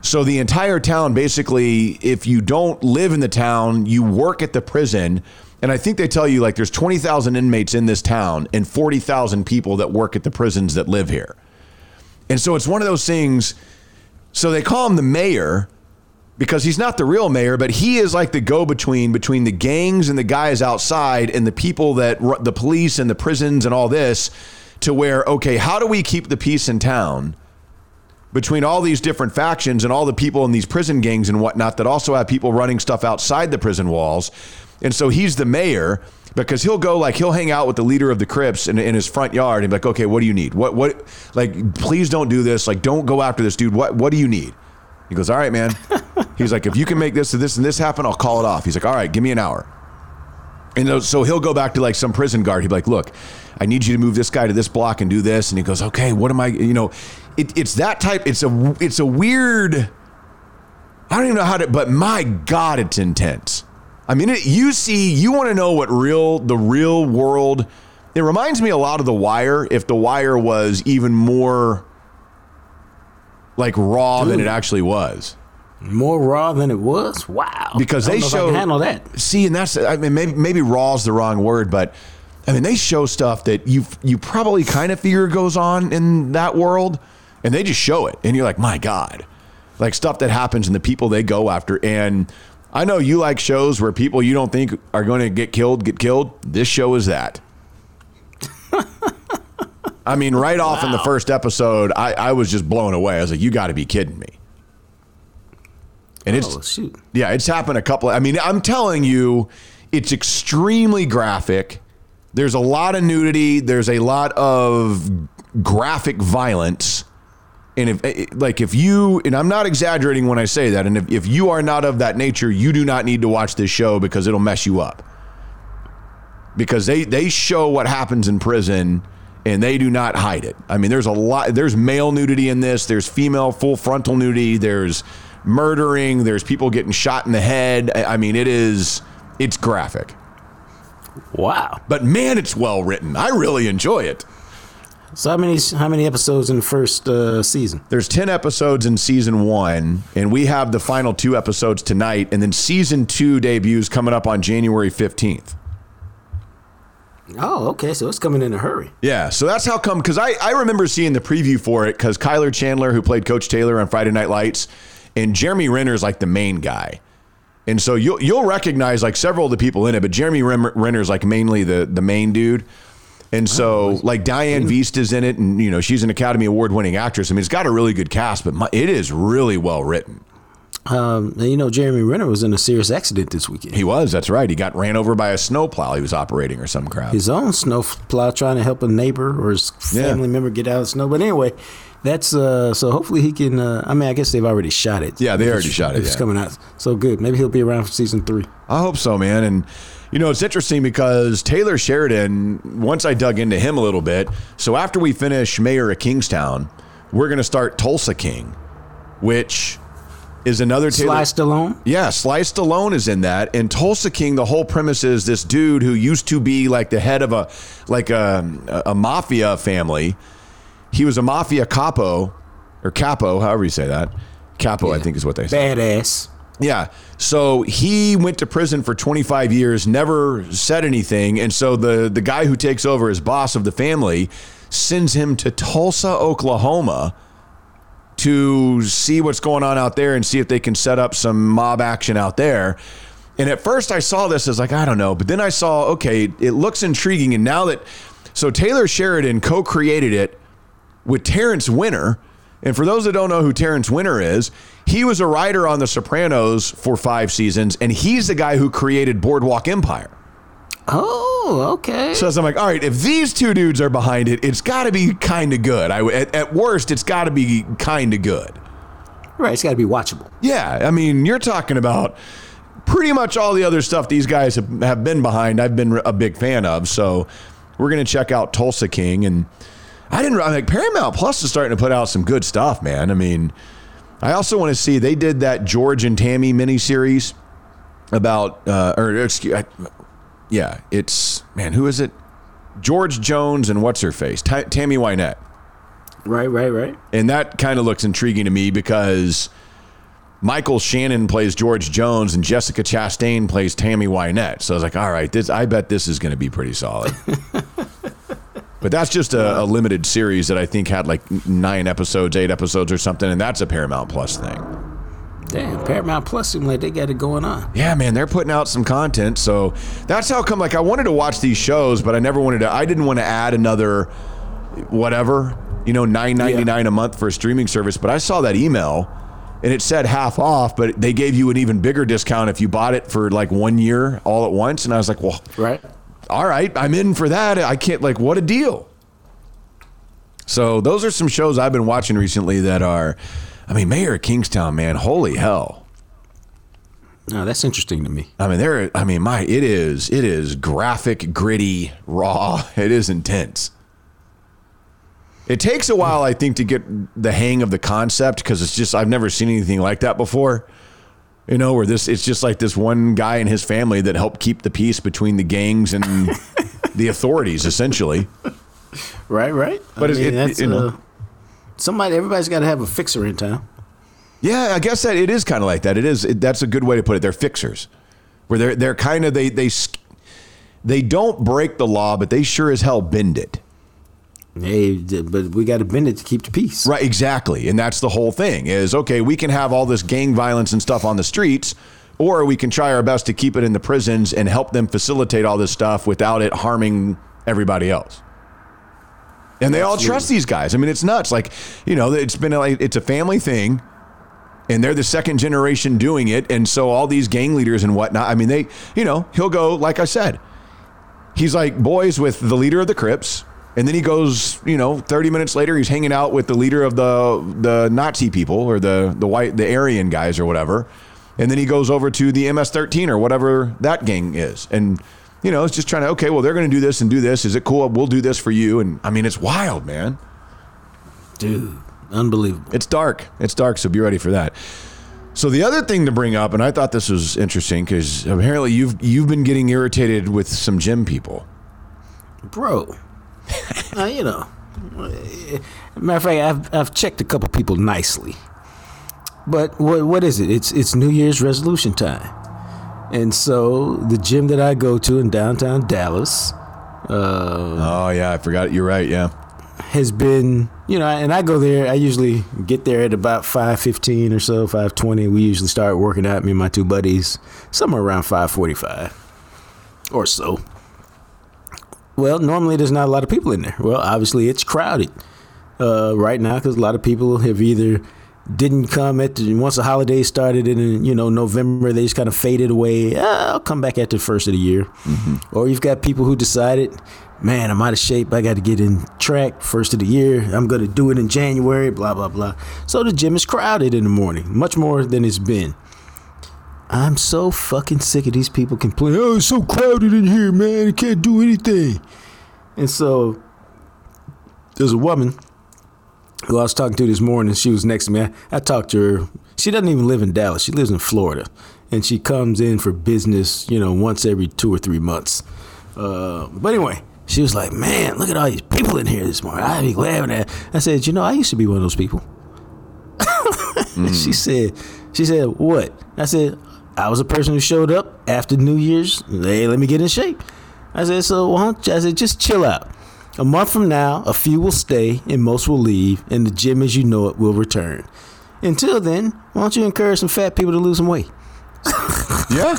[SPEAKER 1] So the entire town basically, if you don't live in the town, you work at the prison. And I think they tell you like there's 20,000 inmates in this town and 40,000 people that work at the prisons that live here. And so it's one of those things. So they call him the mayor because he's not the real mayor, but he is like the go between between the gangs and the guys outside and the people that the police and the prisons and all this to where, okay, how do we keep the peace in town between all these different factions and all the people in these prison gangs and whatnot that also have people running stuff outside the prison walls? And so he's the mayor because he'll go like he'll hang out with the leader of the Crips in, in his front yard and be like, okay, what do you need? What what like please don't do this. Like don't go after this dude. What what do you need? He goes, all right, man. He's like, if you can make this and this and this happen, I'll call it off. He's like, all right, give me an hour. And so he'll go back to like some prison guard. He'd be like, look, I need you to move this guy to this block and do this. And he goes, okay, what am I, you know, it, it's that type, it's a, it's a weird, I don't even know how to, but my God, it's intense. I mean, it, you see, you want to know what real, the real world, it reminds me a lot of The Wire if The Wire was even more like raw Dude. than it actually was.
[SPEAKER 3] More raw than it was. Wow.
[SPEAKER 1] Because they show
[SPEAKER 3] handle that.
[SPEAKER 1] See, and that's I mean maybe maybe raw is the wrong word, but I mean they show stuff that you you probably kind of figure goes on in that world, and they just show it, and you're like, my God, like stuff that happens and the people they go after. And I know you like shows where people you don't think are going to get killed get killed. This show is that. I mean, right off wow. in the first episode, I, I was just blown away. I was like, you got to be kidding me. And it's, oh, shoot. yeah, it's happened a couple. I mean, I'm telling you, it's extremely graphic. There's a lot of nudity. There's a lot of graphic violence. And if, eh, eh, like, if you, and I'm not exaggerating when I say that, and if, if you are not of that nature, you do not need to watch this show because it'll mess you up. Because they, they show what happens in prison and they do not hide it. I mean, there's a lot. There's male nudity in this. There's female full frontal nudity. There's murdering. There's people getting shot in the head. I mean, it is. It's graphic.
[SPEAKER 3] Wow.
[SPEAKER 1] But man, it's well written. I really enjoy it.
[SPEAKER 3] So how many how many episodes in the first uh, season?
[SPEAKER 1] There's ten episodes in season one, and we have the final two episodes tonight, and then season two debuts coming up on January fifteenth.
[SPEAKER 3] Oh, okay. So it's coming in a hurry.
[SPEAKER 1] Yeah. So that's how come, because I, I remember seeing the preview for it because Kyle Chandler, who played Coach Taylor on Friday Night Lights, and Jeremy Renner is like the main guy. And so you'll you'll recognize like several of the people in it, but Jeremy Renner is like mainly the the main dude. And so oh, like Dianne Wiest's in it, and you know she's an Academy Award winning actress. I mean, it's got a really good cast, but my, it is really well written.
[SPEAKER 3] Um, and you know, Jeremy Renner was in a serious accident this weekend.
[SPEAKER 1] He was. That's right. He got ran over by a snowplow he was operating or some crap.
[SPEAKER 3] His own snowplow trying to help a neighbor or his family yeah. member get out of the snow. But anyway, that's uh, so hopefully he can. Uh, I mean, I guess they've already shot it.
[SPEAKER 1] Yeah, they already shot it.
[SPEAKER 3] It's
[SPEAKER 1] yeah.
[SPEAKER 3] coming out. So good. Maybe he'll be around for season three.
[SPEAKER 1] I hope so, man. And you know, it's interesting because Taylor Sheridan. Once I dug into him a little bit. So after we finish Mayor of Kingstown, we're going to start Tulsa King, which is another
[SPEAKER 3] Taylor. Sly Stallone?
[SPEAKER 1] Yeah, Sly Stallone is in that. And Tulsa King, the whole premise is this dude who used to be like the head of a like a, a mafia family. He was a mafia capo or capo, however you say that. Capo, yeah. I think is what they
[SPEAKER 3] say. Badass.
[SPEAKER 1] Yeah. So he went to prison for 25 years, never said anything, and so the the guy who takes over as boss of the family sends him to Tulsa, Oklahoma to see what's going on out there and see if they can set up some mob action out there. And at first I saw this as like, I don't know. But then I saw, okay, it looks intriguing. And now that, so Taylor Sheridan co created it with Terrence Winter. And for those that don't know who Terrence Winter is, he was a writer on The Sopranos for five seasons, and he's the guy who created Boardwalk Empire.
[SPEAKER 3] Oh, okay.
[SPEAKER 1] So I'm like, all right, if these two dudes are behind it, it's got to be kind of good. I, at, at worst, it's got to be kind of good.
[SPEAKER 3] right, it's got to be watchable.
[SPEAKER 1] Yeah, I mean, you're talking about pretty much all the other stuff these guys have, have been behind. I've been a big fan of. So we're gonna check out Tulsa King, and I didn't. I'm like Paramount Plus is starting to put out some good stuff, man. I mean, I also want to see they did that George and Tammy miniseries about, uh, or excuse, I, yeah, it's man, who is it? George Jones and what's her face, Ta Tammy Wynette.
[SPEAKER 3] Right, right, right.
[SPEAKER 1] And that kind of looks intriguing to me because Michael Shannon plays George Jones and Jessica Chastain plays Tammy Wynette. So I was like, all right, this I bet this is going to be pretty solid. but that's just a, a, limited series that I think had like nine episodes, eight episodes or something, and that's a Paramount Plus thing.
[SPEAKER 3] Damn, Paramount Plus seem like they got it going on.
[SPEAKER 1] Yeah, man, they're putting out some content. So that's how come like I wanted to watch these shows, but I never wanted to I didn't want to add another whatever you know, nine ninety nine yeah. a month for a streaming service. But I saw that email and it said half off, but they gave you an even bigger discount if you bought it for like one year all at once. And I was like, well,
[SPEAKER 3] right.
[SPEAKER 1] All right, I'm in for that. I can't like what a deal. So those are some shows I've been watching recently that are, I mean, Mayor of Kingstown, man, holy hell.
[SPEAKER 3] No, that's interesting to me.
[SPEAKER 1] I mean, there. I mean, my it is it is graphic, gritty, raw. It is intense. It takes a while, I think, to get the hang of the concept because it's just I've never seen anything like that before. You know, where this it's just like this one guy and his family that helped keep the peace between the gangs and the authorities, essentially.
[SPEAKER 3] Right, right.
[SPEAKER 1] But I mean, it, that's, you know, uh,
[SPEAKER 3] somebody, everybody's got to have a fixer in town.
[SPEAKER 1] Yeah, I guess that it is kind of like that. It is. It, that's a good way to put it. They're fixers, where they're they're kind of they they they don't break the law, but they sure as hell bend it.
[SPEAKER 3] Hey, but we got to bend it to keep the peace.
[SPEAKER 1] Right, exactly. And that's the whole thing is okay, we can have all this gang violence and stuff on the streets, or we can try our best to keep it in the prisons and help them facilitate all this stuff without it harming everybody else. And they Absolutely. all trust these guys. I mean, it's nuts. Like, you know, it's been like it's a family thing and they're the second generation doing it. And so all these gang leaders and whatnot, I mean, they, you know, he'll go, like I said, he's like boys with the leader of the Crips and then he goes, you know, 30 minutes later, he's hanging out with the leader of the the Nazi people or the the white the Aryan guys or whatever. And then he goes over to the MS-13 or whatever that gang is, and you know, it's just trying to okay, well, they're going to do this and do this. Is it cool? We'll do this for you. And I mean, it's wild, man.
[SPEAKER 3] Dude, unbelievable.
[SPEAKER 1] It's dark. It's dark. So be ready for that. So the other thing to bring up, and I thought this was interesting because apparently you've you've been getting irritated with some gym people,
[SPEAKER 3] bro uh, you know, matter of fact, I've I've checked a couple people nicely, but what what is it? It's it's New Year's resolution time, and so the gym that I go to in downtown Dallas.
[SPEAKER 1] Uh, oh yeah, I forgot. You're right. Yeah,
[SPEAKER 3] has been you know, and I go there. I usually get there at about five fifteen or so, five twenty. We usually start working out. Me and my two buddies, somewhere around five forty five or so. Well, normally there's not a lot of people in there. Well, obviously it's crowded uh, right now because a lot of people have either didn't come at the, once the holidays started in you know November they just kind of faded away. Ah, I'll come back at the first of the year, mm-hmm. or you've got people who decided, man, I'm out of shape. I got to get in track first of the year. I'm gonna do it in January. Blah blah blah. So the gym is crowded in the morning, much more than it's been. I'm so fucking sick of these people complaining. Oh, it's so crowded in here, man. I can't do anything. And so there's a woman who I was talking to this morning. She was next to me. I, I talked to her. She doesn't even live in Dallas. She lives in Florida, and she comes in for business, you know, once every two or three months. Uh, but anyway, she was like, "Man, look at all these people in here this morning. I be glad that." I said, "You know, I used to be one of those people." mm. She said, "She said what?" I said, I was a person who showed up after New Year's. Hey, let me get in shape. I said, so why don't you, I said, just chill out. A month from now, a few will stay and most will leave, and the gym as you know it will return. Until then, why don't you encourage some fat people to lose some weight?
[SPEAKER 1] yeah,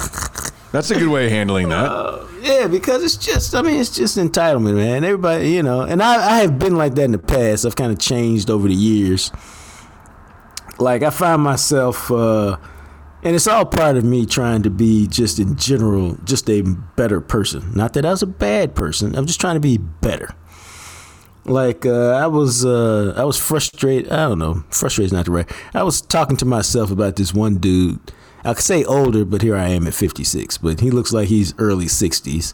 [SPEAKER 1] that's a good way of handling that.
[SPEAKER 3] Uh, yeah, because it's just, I mean, it's just entitlement, man. Everybody, you know, and I, I have been like that in the past. I've kind of changed over the years. like I find myself, uh, and it's all part of me trying to be just in general, just a better person. Not that I was a bad person. I'm just trying to be better. Like uh, I was, uh, I was frustrated. I don't know, frustrated is not the right. I was talking to myself about this one dude. I could say older, but here I am at 56. But he looks like he's early 60s,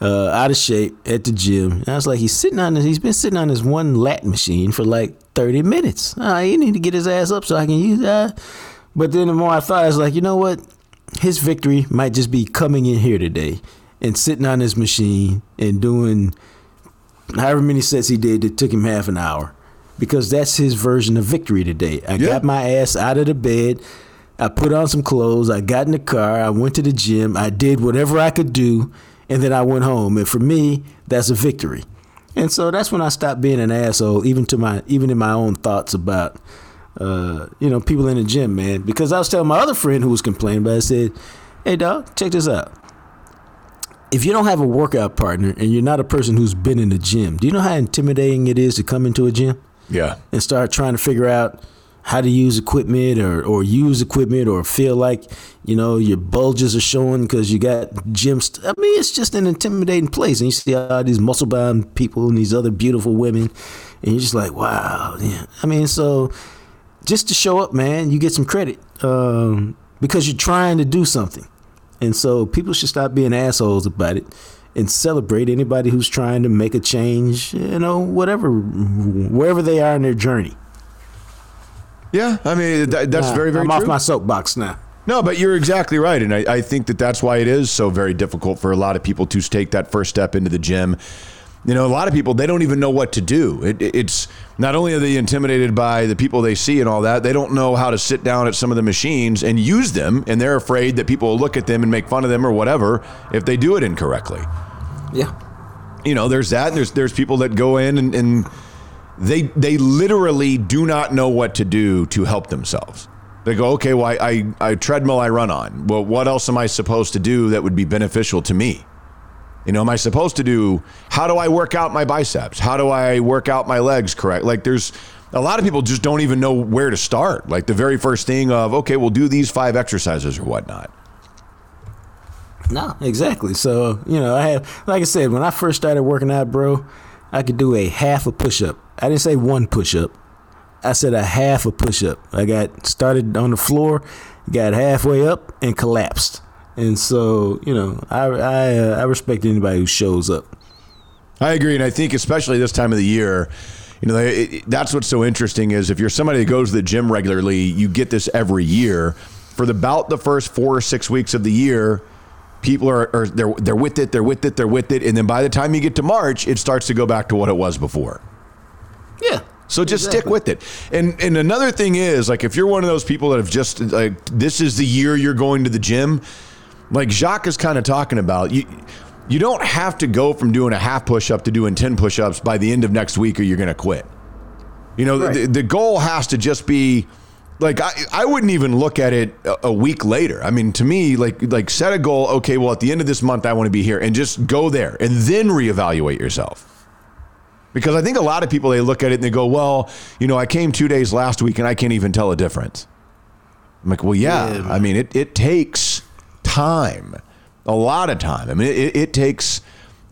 [SPEAKER 3] uh, out of shape at the gym. And I was like, he's sitting on. He's been sitting on this one lat machine for like 30 minutes. Uh, he need to get his ass up so I can use that. But then the more I thought, I was like, you know what? His victory might just be coming in here today and sitting on his machine and doing however many sets he did that took him half an hour because that's his version of victory today. I
[SPEAKER 1] Yeah.
[SPEAKER 3] got my ass out of the bed. I put on some clothes. I got in the car. I went to the gym. I did whatever I could do, and then I went home. And for me, that's a victory. And so that's when I stopped being an asshole, even to my even in my own thoughts about uh, you know people in the gym, man. Because I was telling my other friend who was complaining about, it, I said, "Hey, dog, check this out. If you don't have a workout partner and you're not a person who's been in the gym, do you know how intimidating it is to come into a gym?"
[SPEAKER 1] Yeah.
[SPEAKER 3] and start trying to figure out how to use equipment or, or use equipment or feel like you know your bulges are showing because you got gym st- I mean it's just an intimidating place and you see all these muscle bound people and these other beautiful women and you're just like wow yeah I mean so just to show up man you get some credit um, because you're trying to do something and so people should stop being assholes about it and celebrate anybody who's trying to make a change, you know, whatever, wherever they are in their journey.
[SPEAKER 1] Yeah. I mean, that, that's
[SPEAKER 3] Nah,
[SPEAKER 1] very, very
[SPEAKER 3] I'm
[SPEAKER 1] true.
[SPEAKER 3] off my soapbox now.
[SPEAKER 1] No, but you're exactly right. And I, I think that that's why it is so very difficult for a lot of people to take that first step into the gym. You know, a lot of people, they don't even know what to do. It, it's not only are they intimidated by the people they see and all that, they don't know how to sit down at some of the machines and use them. And they're afraid that people will look at them and make fun of them or whatever if they do it incorrectly.
[SPEAKER 3] Yeah.
[SPEAKER 1] You know, there's that. And there's, there's people that go in and, and they, they literally do not know what to do to help themselves. They go, okay, well, I, I, I treadmill I run on. Well, what else am I supposed to do that would be beneficial to me? You know, am I supposed to do, how do I work out my biceps? How do I work out my legs correct? Like, there's a lot of people just don't even know where to start. Like, the very first thing of, okay, we'll do these five exercises or whatnot.
[SPEAKER 3] No, exactly. So, you know, I have, like I said, when I first started working out, bro, I could do a half a push up. I didn't say one push up. I said a half a push up. I got started on the floor, got halfway up, and collapsed. And so, you know, I I, uh, I respect anybody who shows up.
[SPEAKER 1] I agree, and I think especially this time of the year, you know, it, it- that's what's so interesting is if you're somebody that goes to the gym regularly, you get this every year. For the, about the first four or six weeks of the year, people are, are they're they're with it, they're with it, they're with it, and then by the time you get to March, it starts to go back to what it was before.
[SPEAKER 3] Yeah.
[SPEAKER 1] So just stick with it. And and another thing is like if you're one of those people that have just like this is the year you're going to the gym, like Jacques is kind of talking about, you you don't have to go from doing a half push up to doing 10 push ups by the end of next week or you're going to quit. You know, the, the goal has to just be like I, I wouldn't even look at it a, a week later. I mean, to me, like like set a goal. Okay, well, at the end of this month, I want to be here, and just go there, and then reevaluate yourself. Because I think a lot of people they look at it and they go, well, you know, I came two days last week and I can't even tell a difference. I'm like, well, yeah.
[SPEAKER 3] Yeah,
[SPEAKER 1] I mean, it it takes time, a lot of time. I mean, it, it takes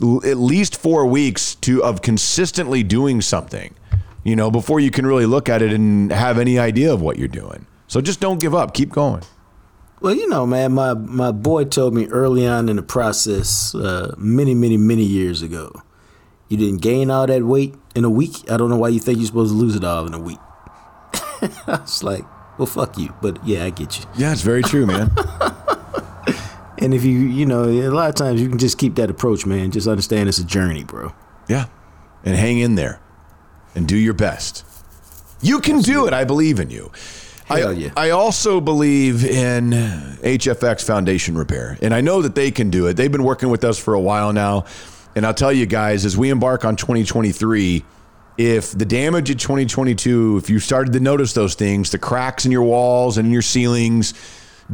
[SPEAKER 1] at least four weeks to of consistently doing something, you know, before you can really look at it and have any idea of what you're doing. So just don't give up. Keep going.
[SPEAKER 3] Well, you know, man, my my boy told me early on in the process, uh, many, many, many years ago, you didn't gain all that weight in a week. I don't know why you think you're supposed to lose it all in a week. I was like, well, fuck you, but yeah, I get you.
[SPEAKER 1] Yeah, it's very true, man.
[SPEAKER 3] And if you, you know, a lot of times you can just keep that approach, man. Just understand it's a journey, bro.
[SPEAKER 1] Yeah. And hang in there and do your best. You can do it. I believe in you.
[SPEAKER 3] Hell
[SPEAKER 1] I,
[SPEAKER 3] yeah.
[SPEAKER 1] I also believe in HFX Foundation Repair, and I know that they can do it. They've been working with us for a while now. And I'll tell you guys, as we embark on 2023, if the damage in 2022, if you started to notice those things, the cracks in your walls and in your ceilings,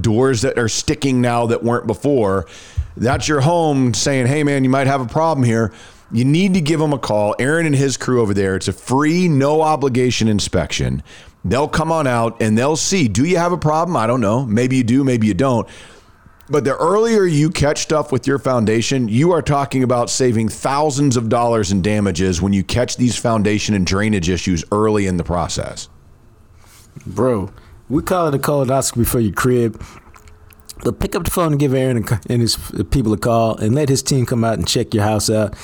[SPEAKER 1] doors that are sticking now that weren't before, that's your home saying, hey, man, you might have a problem here. You need to give them a call. Aaron and his crew over there, it's a free, no obligation inspection. They'll come on out and they'll see. Do you have a problem? I don't know. Maybe you do, maybe you don't. But the earlier you catch stuff with your foundation, you are talking about saving thousands of dollars in damages when you catch these foundation and drainage issues early in the process.
[SPEAKER 3] Bro, we call it a colonoscopy for your crib. But pick up the phone and give Aaron and his people a call and let his team come out and check your house out.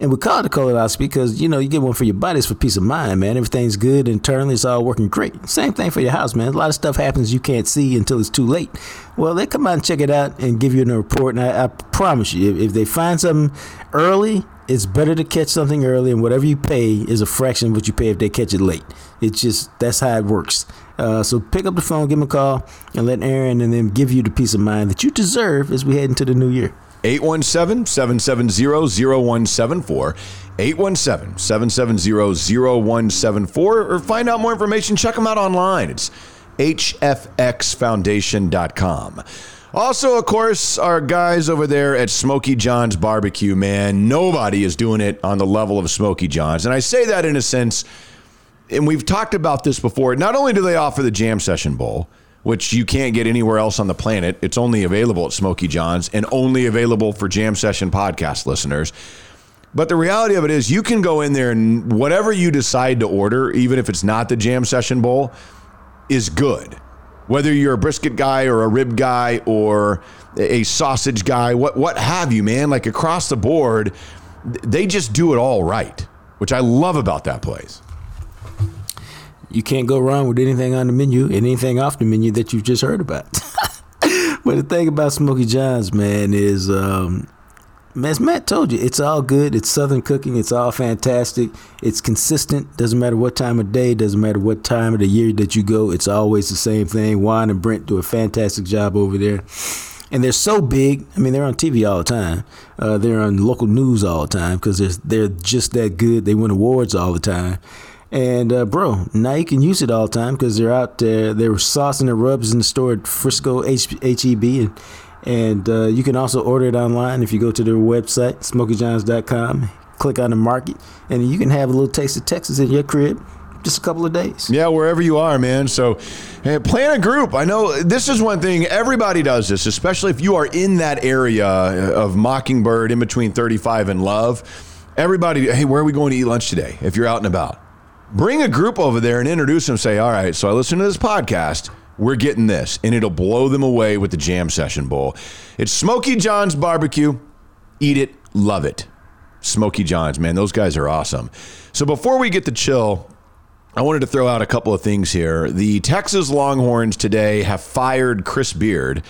[SPEAKER 3] And we call it a colonoscopy because, you know, you get one for your body, it's for peace of mind, man. Everything's good internally, it's all working great. Same thing for your house, man. A lot of stuff happens you can't see until it's too late. Well, they come out and check it out and give you a report. And I, I promise you, if, if they find something early, it's better to catch something early, and whatever you pay is a fraction of what you pay if they catch it late. It's just that's how it works. Uh, so pick up the phone, give them a call, and let Aaron and them give you the peace of mind that you deserve as we head into the new year.
[SPEAKER 1] 817 770 0174. 817 770 0174. Or find out more information, check them out online. It's hfxfoundation.com. Also, of course, our guys over there at Smoky John's Barbecue, man. Nobody is doing it on the level of Smoky John's. And I say that in a sense, and we've talked about this before. Not only do they offer the Jam Session Bowl, which you can't get anywhere else on the planet, it's only available at Smoky John's and only available for Jam Session podcast listeners. But the reality of it is, you can go in there and whatever you decide to order, even if it's not the Jam Session Bowl, is good whether you're a brisket guy or a rib guy or a sausage guy, what what have you, man. Like across the board, they just do it all right, which I love about that place.
[SPEAKER 3] You can't go wrong with anything on the menu and anything off the menu that you've just heard about. but the thing about Smoky John's, man, is um, as Matt told you, it's all good. It's Southern cooking. It's all fantastic. It's consistent. Doesn't matter what time of day. Doesn't matter what time of the year that you go. It's always the same thing. Juan and Brent do a fantastic job over there. And they're so big. I mean, they're on TV all the time. Uh, they're on local news all the time because they're they're just that good. They win awards all the time. And uh, bro, now you can use it all the time because they're out there. They were saucing the rubs in the store at Frisco HEB and and uh, you can also order it online if you go to their website, smokyjohns.com, click on the market, and you can have a little taste of Texas in your crib just a couple of days.
[SPEAKER 1] Yeah, wherever you are, man. So hey, plan a group. I know this is one thing everybody does this, especially if you are in that area of Mockingbird in between 35 and Love. Everybody, hey, where are we going to eat lunch today? If you're out and about, bring a group over there and introduce them. Say, all right, so I listen to this podcast we're getting this, and it'll blow them away with the Jam Session Bowl. It's Smoky John's Barbecue. Eat it, love it. Smoky John's, man, those guys are awesome. So before we get to chill, I wanted to throw out a couple of things here. The Texas Longhorns today have fired Chris Beard,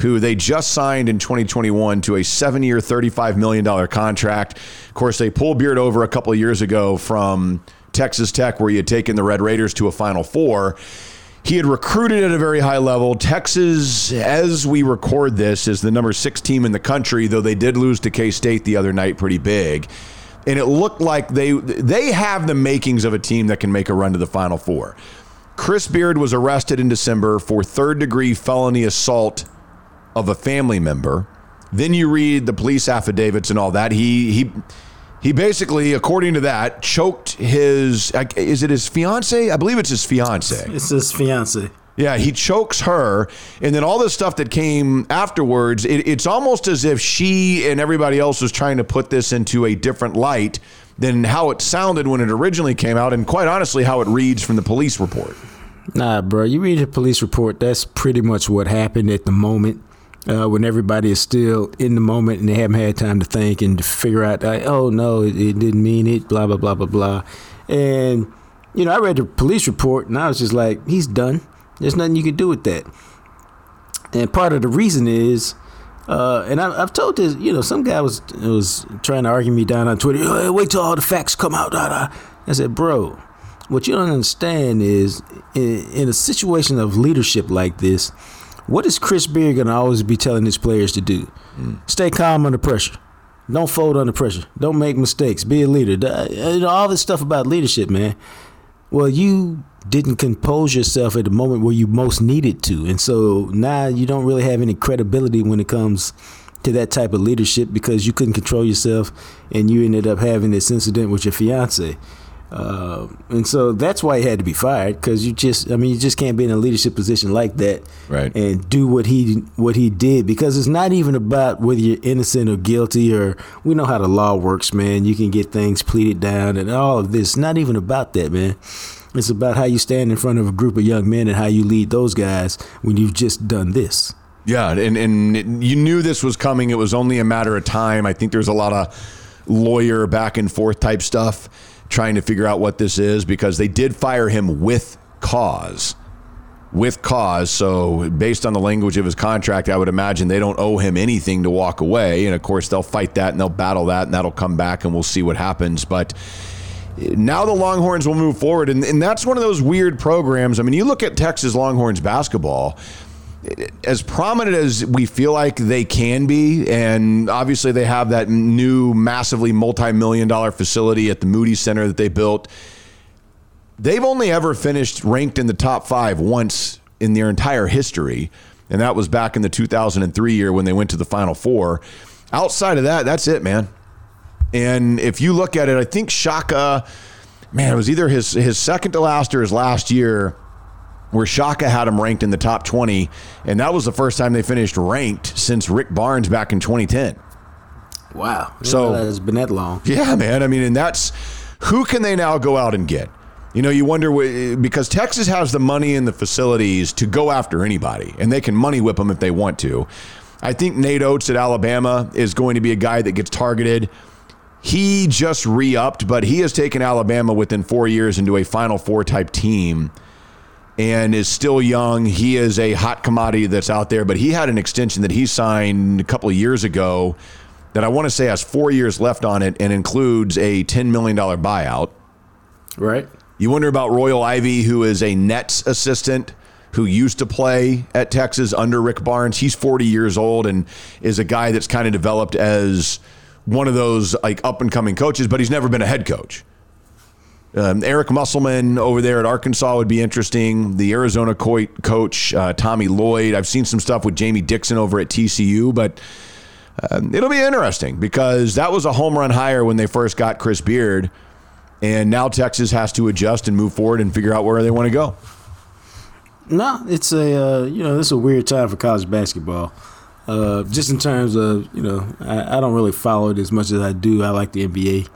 [SPEAKER 1] who they just signed in 2021 to a seven year, $35 million contract. Of course, they pulled Beard over a couple of years ago from Texas Tech, where he had taken the Red Raiders to a Final Four. He had recruited at a very high level. Texas, as we record this, is the number six team in the country, though they did lose to K State the other night pretty big. And it looked like they they have the makings of a team that can make a run to the Final Four. Chris Beard was arrested in December for third degree felony assault of a family member. Then you read the police affidavits and all that. He he he basically, according to that, choked his. Is it his fiance? I believe it's his fiance.
[SPEAKER 3] It's his fiance.
[SPEAKER 1] Yeah, he chokes her, and then all the stuff that came afterwards. It, it's almost as if she and everybody else was trying to put this into a different light than how it sounded when it originally came out, and quite honestly, how it reads from the police report.
[SPEAKER 3] Nah, bro, you read the police report. That's pretty much what happened at the moment uh, when everybody is still in the moment and they haven't had time to think and to figure out, like, oh no, it, it didn't mean it, blah blah blah blah blah. And you know, I read the police report and I was just like, he's done. There's nothing you can do with that. And part of the reason is, uh, and I, have told this, you know, some guy was was trying to argue me down on Twitter. Hey, wait till all the facts come out. Da, da. I said, bro, what you don't understand is, in, in a situation of leadership like this, what is Chris Beard going to always be telling his players to do? Mm. Stay calm under pressure. Don't fold under pressure. Don't make mistakes. Be a leader. You know, all this stuff about leadership, man. Well, you didn't compose yourself at the moment where you most needed to. And so now you don't really have any credibility when it comes to that type of leadership because you couldn't control yourself and you ended up having this incident with your fiance. Uh, and so that's why he had to be fired because you just, I mean, you just can't be in a leadership position like that,
[SPEAKER 1] Right.
[SPEAKER 3] And do what he what he did because it's not even about whether you're innocent or guilty or we know how the law works, man. You can get things pleaded down and all of this. Not even about that, man. It's about how you stand in front of a group of young men and how you lead those guys when you've just done this.
[SPEAKER 1] Yeah, and and you knew this was coming. It was only a matter of time. I think there's a lot of lawyer back and forth type stuff trying to figure out what this is because they did fire him with cause. With cause. So, based on the language of his contract, I would imagine they don't owe him anything to walk away. And of course, they'll fight that and they'll battle that and that'll come back and we'll see what happens. But now the Longhorns will move forward. And, and that's one of those weird programs. I mean, you look at Texas Longhorns basketball as prominent as we feel like they can be, and obviously they have that new, massively multi-million dollar facility at the Moody Center that they built. They've only ever finished ranked in the top five once in their entire history, and that was back in the 2003 year when they went to the Final Four. Outside of that, that's it, man. And if you look at it, I think Shaka, man, it was either his his second to last or his last year where Shaka had him ranked in the top 20, and that was the first time they finished ranked since Rick Barnes back in 2010.
[SPEAKER 3] Wow.
[SPEAKER 1] So-
[SPEAKER 3] it's been that long.
[SPEAKER 1] Yeah, man. I mean, and that's who can they now go out and get? You know, you wonder because Texas has the money and the facilities to go after anybody, and they can money whip them if they want to. I think Nate Oats at Alabama is going to be a guy that gets targeted. He just re upped, but he has taken Alabama within four years into a Final Four type team and is still young. He is a hot commodity that's out there, but he had an extension that he signed a couple of years ago that I want to say has four years left on it and includes a $10 million buyout.
[SPEAKER 3] Right?
[SPEAKER 1] You wonder about Royal Ivey, who is a Nets assistant who used to play at Texas under Rick Barnes. He's 40 years old and is a guy that's kind of developed as one of those like up and coming coaches, but he's never been a head coach. Um, Eric Musselman over there at Arkansas would be interesting. The Arizona co- coach, uh, Tommy Lloyd. I've seen some stuff with Jamie Dixon over at TCU, but um, it'll be interesting because that was a home run hire when they first got Chris Beard. And now Texas has to adjust and move forward and figure out where they want to go.
[SPEAKER 3] No, it's a uh, you know this is a weird time for college basketball. Uh, just in terms of you know I, I don't really follow it as much as I do. I like the NBA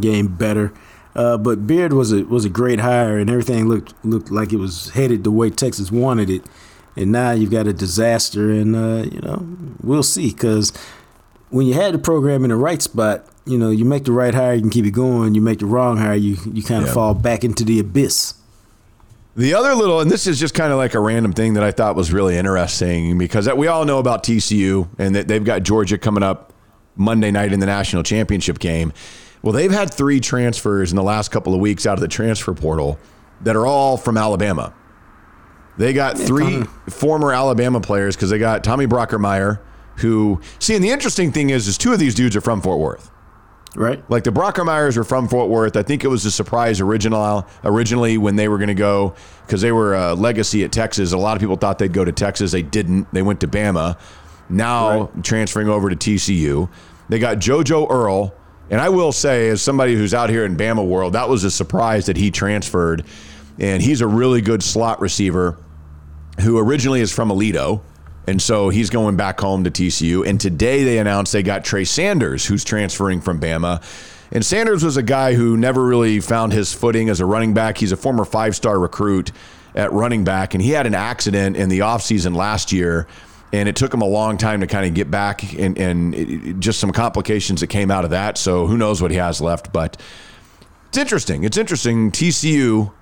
[SPEAKER 3] game better. Uh, but Beard was a was a great hire, and everything looked looked like it was headed the way Texas wanted it. And now you've got a disaster, and uh, you know we'll see. Because when you had the program in the right spot, you know you make the right hire, you can keep it going. You make the wrong hire, you you kind of
[SPEAKER 1] Yeah.
[SPEAKER 3] fall back into the abyss.
[SPEAKER 1] The other little, and this is just kind of like a random thing that I thought was really interesting because we all know about TCU and that they've got Georgia coming up Monday night in the national championship game. Well, they've had three transfers in the last couple of weeks out of the transfer portal that are all from Alabama. They got three former Alabama players because they got Tommy Brockermyer, who see, and the interesting thing is, is two of these dudes are from Fort Worth.
[SPEAKER 3] Right?
[SPEAKER 1] Like the Brockermyers were from Fort Worth. I think it was a surprise original originally when they were going to go because they were a legacy at Texas. A lot of people thought they'd go to Texas. They didn't. They went to Bama. Now transferring over to TCU. They got JoJo Earle. And I will say, as somebody who's out here in Bama world, that was a surprise that he transferred. And he's a really good slot receiver who originally is from Aledo. And so he's going back home to TCU. And today they announced they got Trey Sanders, who's transferring from Bama. And Sanders was a guy who never really found his footing as a running back. He's a former five star recruit at running back. And he had an accident in the offseason last year. And it took him a long time to kind of get back and, and it- just some complications that came out of that. So who knows what he has left. But it's interesting. It's interesting. TCU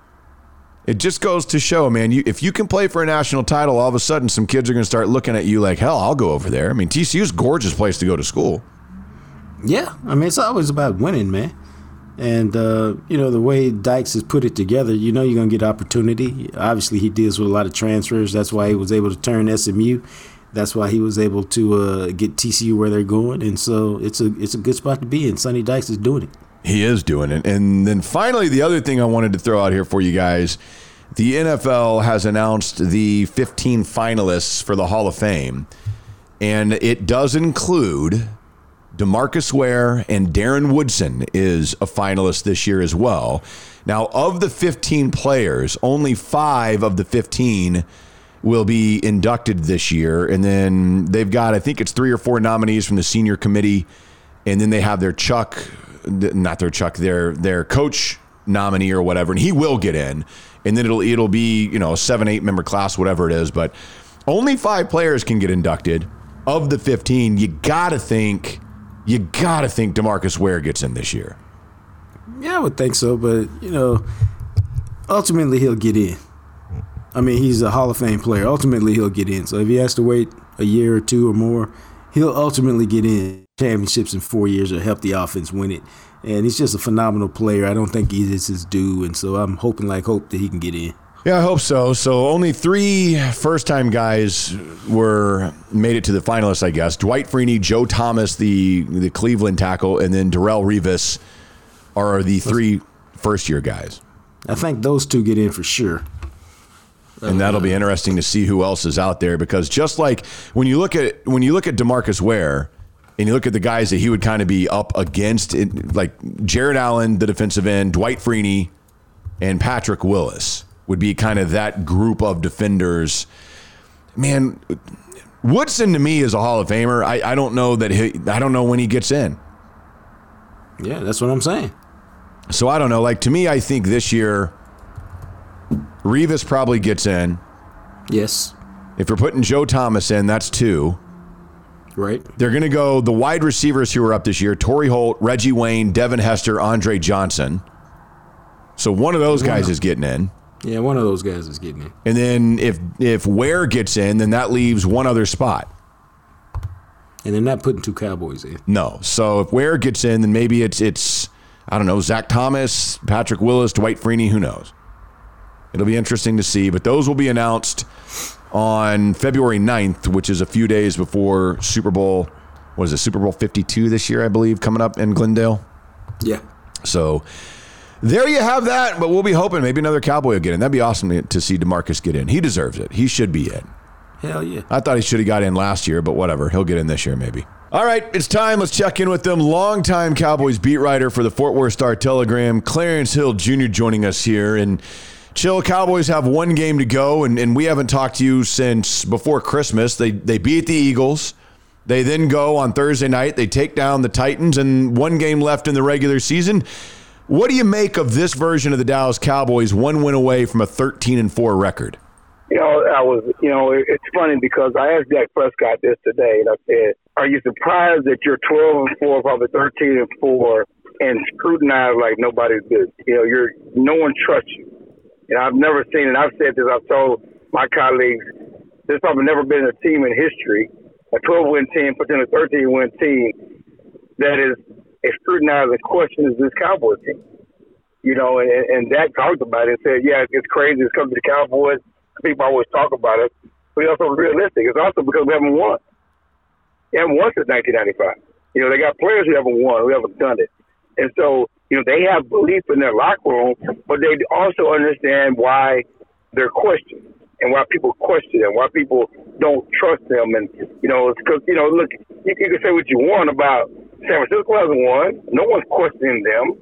[SPEAKER 1] it just goes to show, man, you if you can play for a national title, all of a sudden some kids are going to start looking at you like, hell, I'll go over there. I mean, TCU's gorgeous place to go to school.
[SPEAKER 3] Yeah, I mean it's always about winning, man. And uh, you know the way Dykes has put it together, you know you're gonna get opportunity. Obviously, he deals with a lot of transfers. That's why he was able to turn SMU. That's why he was able to uh, get TCU where they're going. And so it's a it's a good spot to be in. Sonny Dykes is doing it.
[SPEAKER 1] He is doing it. And then finally, the other thing I wanted to throw out here for you guys the NFL has announced the 15 finalists for the Hall of Fame. And it does include DeMarcus Ware and Darren Woodson is a finalist this year as well. Now, of the 15 players, only five of the 15 will be inducted this year. And then they've got, I think it's three or four nominees from the senior committee. And then they have their Chuck, not their Chuck, their their coach nominee or whatever, and he will get in. And then it'll it'll be, you know, a seven, eight member class, whatever it is. But only five players can get inducted. Of the 15, you gotta think, you gotta think DeMarcus Ware gets in this year.
[SPEAKER 3] Yeah, I would think so, but you know, ultimately he'll get in. I mean, he's a Hall of Fame player. Ultimately, he'll get in. So if he has to wait a year or two or more, he'll ultimately get in. Championships in four years will help the offense win it. And he's just a phenomenal player. I don't think he is his due, and so I'm hoping like hope that he can get in.
[SPEAKER 1] Yeah, I hope so. So only three first-time guys were made it to the finalists, I guess. Dwight Freeney, Joe Thomas, the the Cleveland tackle, and then Darrelle Revis are the three first-year guys.
[SPEAKER 3] I think those two get in for sure.
[SPEAKER 1] And that'll be uh-huh. interesting to see who else is out there because just like when you look at when you look at DeMarcus Ware and you look at the guys that he would kind of be up against, it, like Jared Allen, the defensive end, Dwight Freeney, and Patrick Willis would be kind of that group of defenders. Man, Woodson to me is a Hall of Famer. I, I don't know that he, I don't know when he gets in.
[SPEAKER 3] Yeah, that's what I'm saying.
[SPEAKER 1] So I don't know. Like to me, I think this year Revis probably gets in.
[SPEAKER 3] Yes.
[SPEAKER 1] If you're putting Joe Thomas in, that's two.
[SPEAKER 3] Right.
[SPEAKER 1] They're going to go the wide receivers who are up this year Torry Holt, Reggie Wayne, Devin Hester, Andre Johnson. So one of those guys is getting in.
[SPEAKER 3] Yeah, one of those guys is getting in.
[SPEAKER 1] And then if if Ware gets in, then that leaves one other spot.
[SPEAKER 3] And they're not putting two Cowboys in.
[SPEAKER 1] No. So if Ware gets in, then maybe it's it's I don't know, Zach Thomas, Patrick Willis, Dwight Freeney, who knows? It'll be interesting to see, but those will be announced on February 9th, which is a few days before Super Bowl. What is it, Super Bowl 52 this year, I believe, coming up in Glendale?
[SPEAKER 3] Yeah.
[SPEAKER 1] So there you have that, but we'll be hoping maybe another Cowboy will get in. That'd be awesome to, to see DeMarcus get in. He deserves it. He should be in.
[SPEAKER 3] Hell yeah.
[SPEAKER 1] I thought he should have got in last year, but whatever. He'll get in this year, maybe. All right, it's time. Let's check in with them. Longtime Cowboys beat writer for the Fort Worth Star Telegram, Clarence Hill Jr., joining us here. And Chill Cowboys have one game to go, and, and we haven't talked to you since before Christmas. They they beat the Eagles. They then go on Thursday night. They take down the Titans, and one game left in the regular season. What do you make of this version of the Dallas Cowboys, one win away from a 13 and four record?
[SPEAKER 4] You know, I was, you know, it's funny because I asked Dak Prescott this today, and I said, "Are you surprised that you're 12 and four, probably 13 and four, and scrutinized like nobody's business? You know, you're no one trusts you." And I've never seen, and I've said this, I've told my colleagues, there's probably never been a team in history, a 12 win team, potentially a 13 win team, that is as scrutinized and questioned as this Cowboys team. You know, and, and Dak talked about it and said, yeah, it's crazy. It's coming to the Cowboys. People always talk about it, but it's also realistic. It's also because we haven't won. We haven't won since 1995. You know, they got players who haven't won, who haven't done it. And so, you know, they have belief in their locker room, but they also understand why they're questioned and why people question them, why people don't trust them. And, you know, it's because, you know, look, you, you can say what you want about San Francisco hasn't won. No one's questioning them.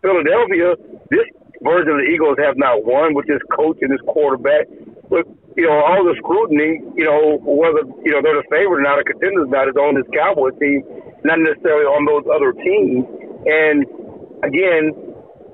[SPEAKER 4] Philadelphia, this version of the Eagles have not won with this coach and this quarterback. But, you know, all the scrutiny, you know, whether, you know, they're the favorite or not, a contender not, is on this Cowboys team, not necessarily on those other teams. And again,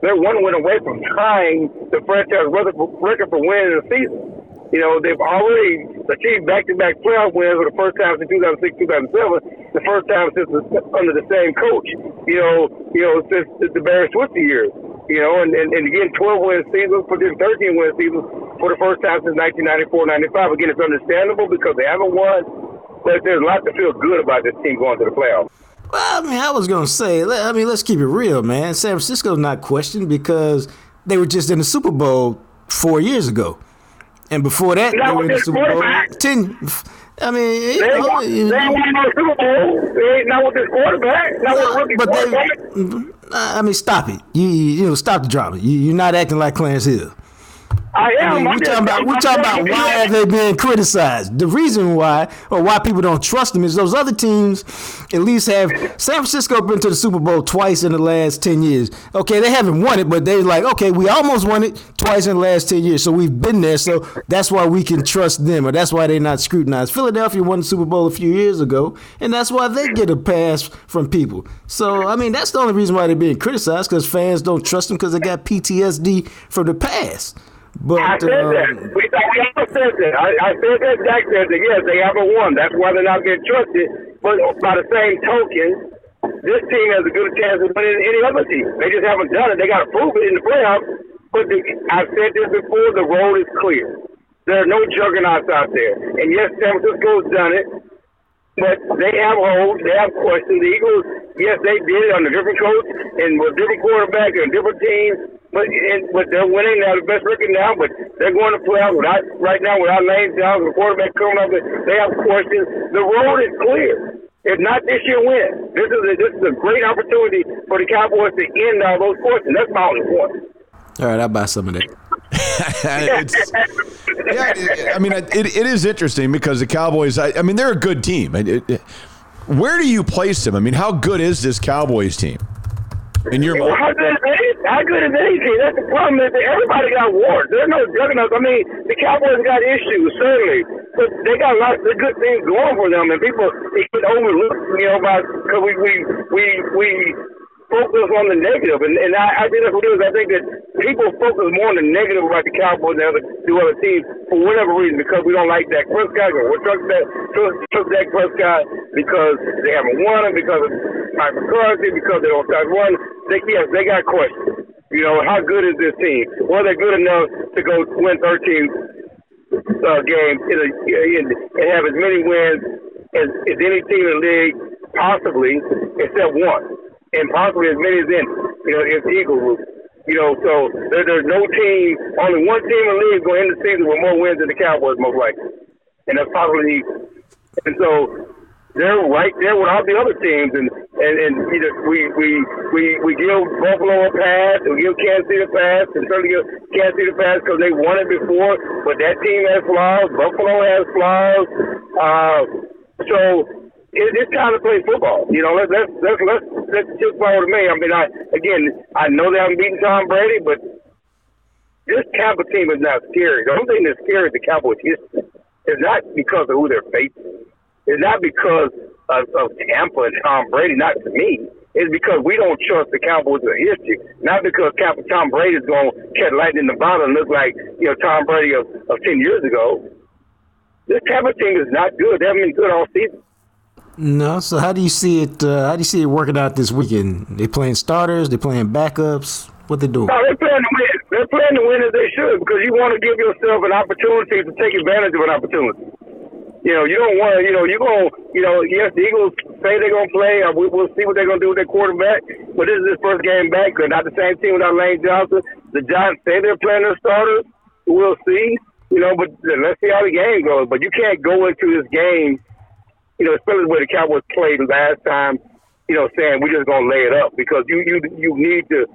[SPEAKER 4] they're one win away from tying the franchise record for winning the season. You know, they've already achieved back-to-back playoff wins for the first time since 2006, 2007. The first time since the, under the same coach. You know, you know since the Barry Switzer years. You know, and, and, and again, 12 win seasons for them, 13 win seasons for the first time since 1994-95. Again, it's understandable because they haven't won, but there's a lot to feel good about this team going to the playoffs.
[SPEAKER 3] Well, I mean, I was gonna say, I mean, let's keep it real, man. San Francisco's not questioned because they were just in the Super Bowl four years ago, and before that, they were in the Super Bowl ten. I mean,
[SPEAKER 4] They
[SPEAKER 3] know,
[SPEAKER 4] they ain't won no Super Bowl. They ain't not with this quarterback. Not with rookie
[SPEAKER 3] but
[SPEAKER 4] quarterback.
[SPEAKER 3] they, I mean, stop it. You, you you know, stop the drama. You, you're not acting like Clarence Hill.
[SPEAKER 4] I am.
[SPEAKER 3] I mean,
[SPEAKER 4] we're
[SPEAKER 3] talking about we
[SPEAKER 4] I'm
[SPEAKER 3] talking about why have they been criticized? The reason why or why people don't trust them is those other teams at least have San Francisco been to the Super Bowl twice in the last ten years. Okay, they haven't won it, but they're like, okay, we almost won it twice in the last ten years, so we've been there. So that's why we can trust them, or that's why they're not scrutinized. Philadelphia won the Super Bowl a few years ago, and that's why they get a pass from people. So I mean, that's the only reason why they're being criticized because fans don't trust them because they got PTSD from the past. But
[SPEAKER 4] I said
[SPEAKER 3] um,
[SPEAKER 4] that. We, we all said that. I, I said that. Jack said that. Yes, they haven't won. That's why they're not getting trusted. But by the same token, this team has a good chance of winning any other team. They just haven't done it. They got to prove it in the playoffs. But the, I've said this before. The road is clear. There are no juggernauts out there. And yes, San Francisco's done it. But they have holes, they have questions. The Eagles, yes, they did it under different coach and with different quarterback and different teams. But and, but they're winning. They have the best record now. But they're going to playoffs without right now without Lane Johnson, the quarterback coming up. They have questions. The road is clear. If not this year, when? This is a, this is a great opportunity for the Cowboys to end all those questions. That's my only point.
[SPEAKER 3] all right, I'll buy some of that.
[SPEAKER 1] it's, yeah, I mean, it, it is interesting because the Cowboys. I, I mean, they're a good team. It- it- where do you place them? I mean, how good is this Cowboys team in your mind?
[SPEAKER 4] how good is how good is any? That's the problem. Is that everybody got wars. There's no juggernauts. I mean, the Cowboys got issues certainly, but they got lots of good things going for them. And people they get overlooked, you know, about because we we we we focus on the. And and I, I think that's what it is. I think that people focus more on the negative about the Cowboys than other do other teams for whatever reason because we don't like Dak Prescott we trust that trust, trust Dak Prescott because they haven't won because of Mike McCarthy because they don't start one. They yes, they got questions. You know, how good is this team? Well, they're good enough to go win 13 uh, games in a, in, and have as many wins as, as any team in the league, possibly, except one. And possibly as many as any. You know, the Eagle group. You know, so there, there's no team, only one team in the league going into the season with more wins than the Cowboys, most likely. And that's probably, and so they're right there with all the other teams, and and and you know, we we we we give Buffalo a pass, we give Kansas City a pass, and certainly give Kansas City a pass because they won it before. But that team has flaws. Buffalo has flaws. Uh, so it, it's time to play football. You know, let's let's let's let's let's just follow me. I mean, I again, I know they haven't beaten Tom Brady, but this Tampa team is not scary. The only thing that's scary is the Cowboys' history. It's not because of who they're facing. It's not because of, of Tampa and Tom Brady. Not to me. It's because we don't trust the Cowboys' history. Not because Tom Brady is going to catch lightning in the bottle and look like you know Tom Brady of, of ten years ago. This Tampa team is not good. They haven't been good all season.
[SPEAKER 3] No, so how do you see it? Uh, how do you see it working out this weekend? They playing starters? They playing backups? What they doing?
[SPEAKER 4] No, they're playing to win. They're playing to win as they should because you want to give yourself an opportunity to take advantage of an opportunity. You know, you don't want to. You know, going. to You know, yes, the Eagles say they're going to play. Uh, we, we'll see what they're going to do with their quarterback. But this is his first game back. They're not the same team without Lane Johnson. The Giants say they're playing their starters. We'll see. You know, but let's see how the game goes. But you can't go into this game. You know, especially way the Cowboys played last time. You know, saying we're just to lay it up because you you you need to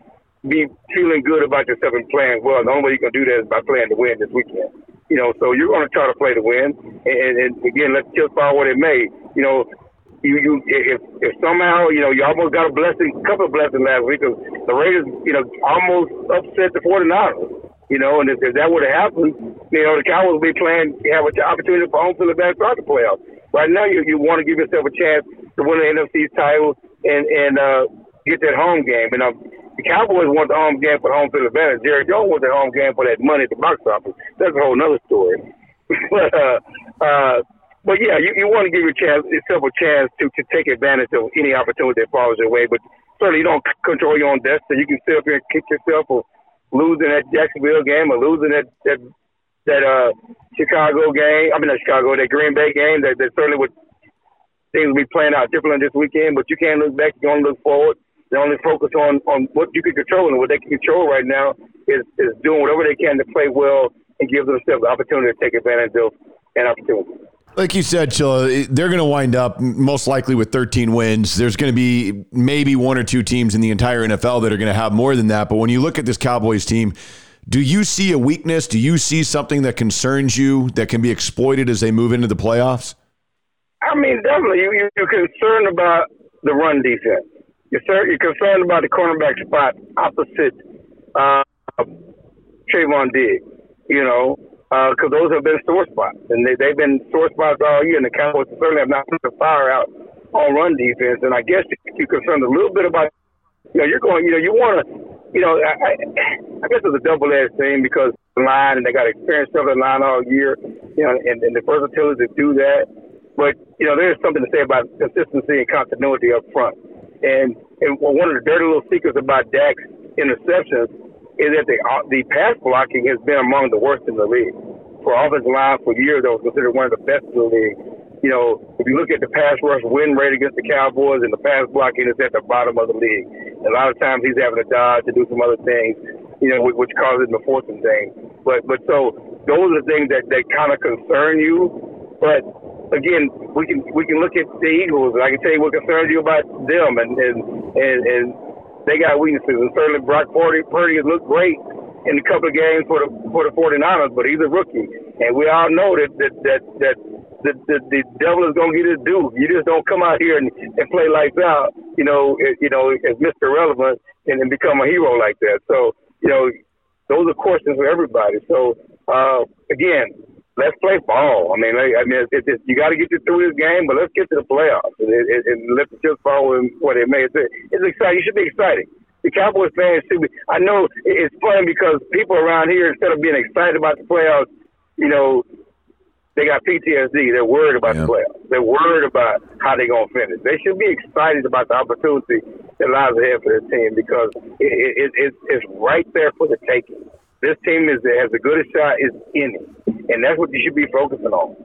[SPEAKER 4] be feeling good about yourself and playing well. The only way you can do that is by playing to win this weekend. You know, so you're going to try to play to win, and, and again, let's just follow what it may. You know, you you if if somehow you know you almost got a blessing, couple of blessings last week. 'cause the Raiders, you know, almost upset the 49ers. You know, and if, if that would have happened, you know, the Cowboys would be playing, have an opportunity for home field advantage throughout the playoffs. Right now, you you want to give yourself a chance to win the NFC title and and uh, get that home game. And uh, the Cowboys want the home game for home field advantage. Jerry Jones wants the home game for that money at the box office. That's a whole other story. but uh, uh, but yeah, you, you want to give your chance, yourself a chance to, to take advantage of any opportunity that falls your way. But certainly, you don't control your own destiny. You can sit up here and kick yourself for losing that Jacksonville game or losing that that that uh Chicago game. I mean, not Chicago, that Green Bay game. That, that certainly would things be playing out differently this weekend. But you can't look back. You only look forward. They only focus on on what you can control, and what they can control right now is is doing whatever they can to play well and give themselves the opportunity to take advantage of an opportunity.
[SPEAKER 1] Like you said, Chilla, they're going to wind up most likely with 13 wins. There's going to be maybe one or two teams in the entire NFL that are going to have more than that. But when you look at this Cowboys team, Do you see a weakness? Do you see something that concerns you that can be exploited as they move into the playoffs?
[SPEAKER 4] I mean, definitely. You, you're concerned about the run defense. You're, you're concerned about the cornerback spot opposite uh, Trevon Diggs, you know, because uh, those have been sore spots. And they, they've been sore spots all year, and the Cowboys certainly have not put the fire out on run defense. And I guess you're concerned a little bit about, you know, you're going, you know, you want to, you know, I, I, guess it's a double edged thing because the line, and they got experience of the line all year, you know, and, and the versatility to do that. But, you know, there's something to say about consistency and continuity up front. And, and one of the dirty little secrets about Dak's interceptions is that the, uh, the pass blocking has been among the worst in the league. For offensive line for years, that was considered one of the best in the league. You know, if you look at the pass rush win rate against the Cowboys and the pass blocking is at the bottom of the league. And a lot of times he's having to dodge to do some other things, you know, which causes him to force some things. But but so those are the things that, that kind of concern you. But again, we can we can look at the Eagles, and I can tell you what concerns you about them, and and and, and they got weaknesses. And certainly Brock Purdy, Purdy has looked great in a couple of games for the for the 49ers, but he's a rookie, and we all know that that that that. The, the, the devil is gonna get his due. You just don't come out here and, and play lights out, you know, you know, as Mr. Relevant and, and become a hero like that. So, you know, those are questions for everybody. So, uh, again, let's play ball. I mean, I mean, it's, it's, you got to get you through this game, but let's get to the playoffs and, and, and let the chips fall what it may. It's, it's exciting. You should be excited. The Cowboys fans should be. I know it's funny because people around here, instead of being excited about the playoffs, you know, they got PTSD. They're worried about yeah. the playoffs. They're worried about how they're going to finish. They should be excited about the opportunity that lies ahead for their team because it, it, it, it's right there for the taking. This team is has the good shot is in it, and that's what you should be focusing on.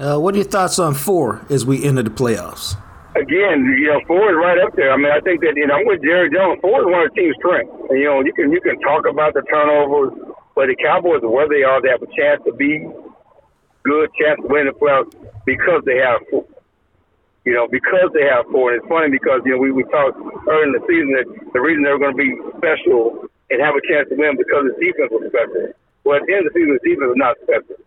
[SPEAKER 3] Uh, what are your thoughts on four as we enter the playoffs?
[SPEAKER 4] Again, you know, four is right up there. I mean, I think that you know, I'm with Jerry Jones. Four is one of the team's strengths. And, you know, you can you can talk about the turnovers, but the Cowboys where they are. They have a chance to be good, chance to win the playoffs because they have four. You know, because they have four. And it's funny because you know we we talked early in the season that the reason they were going to be special and have a chance to win because his defense was special. Well, at the end of the season, his defense was not special.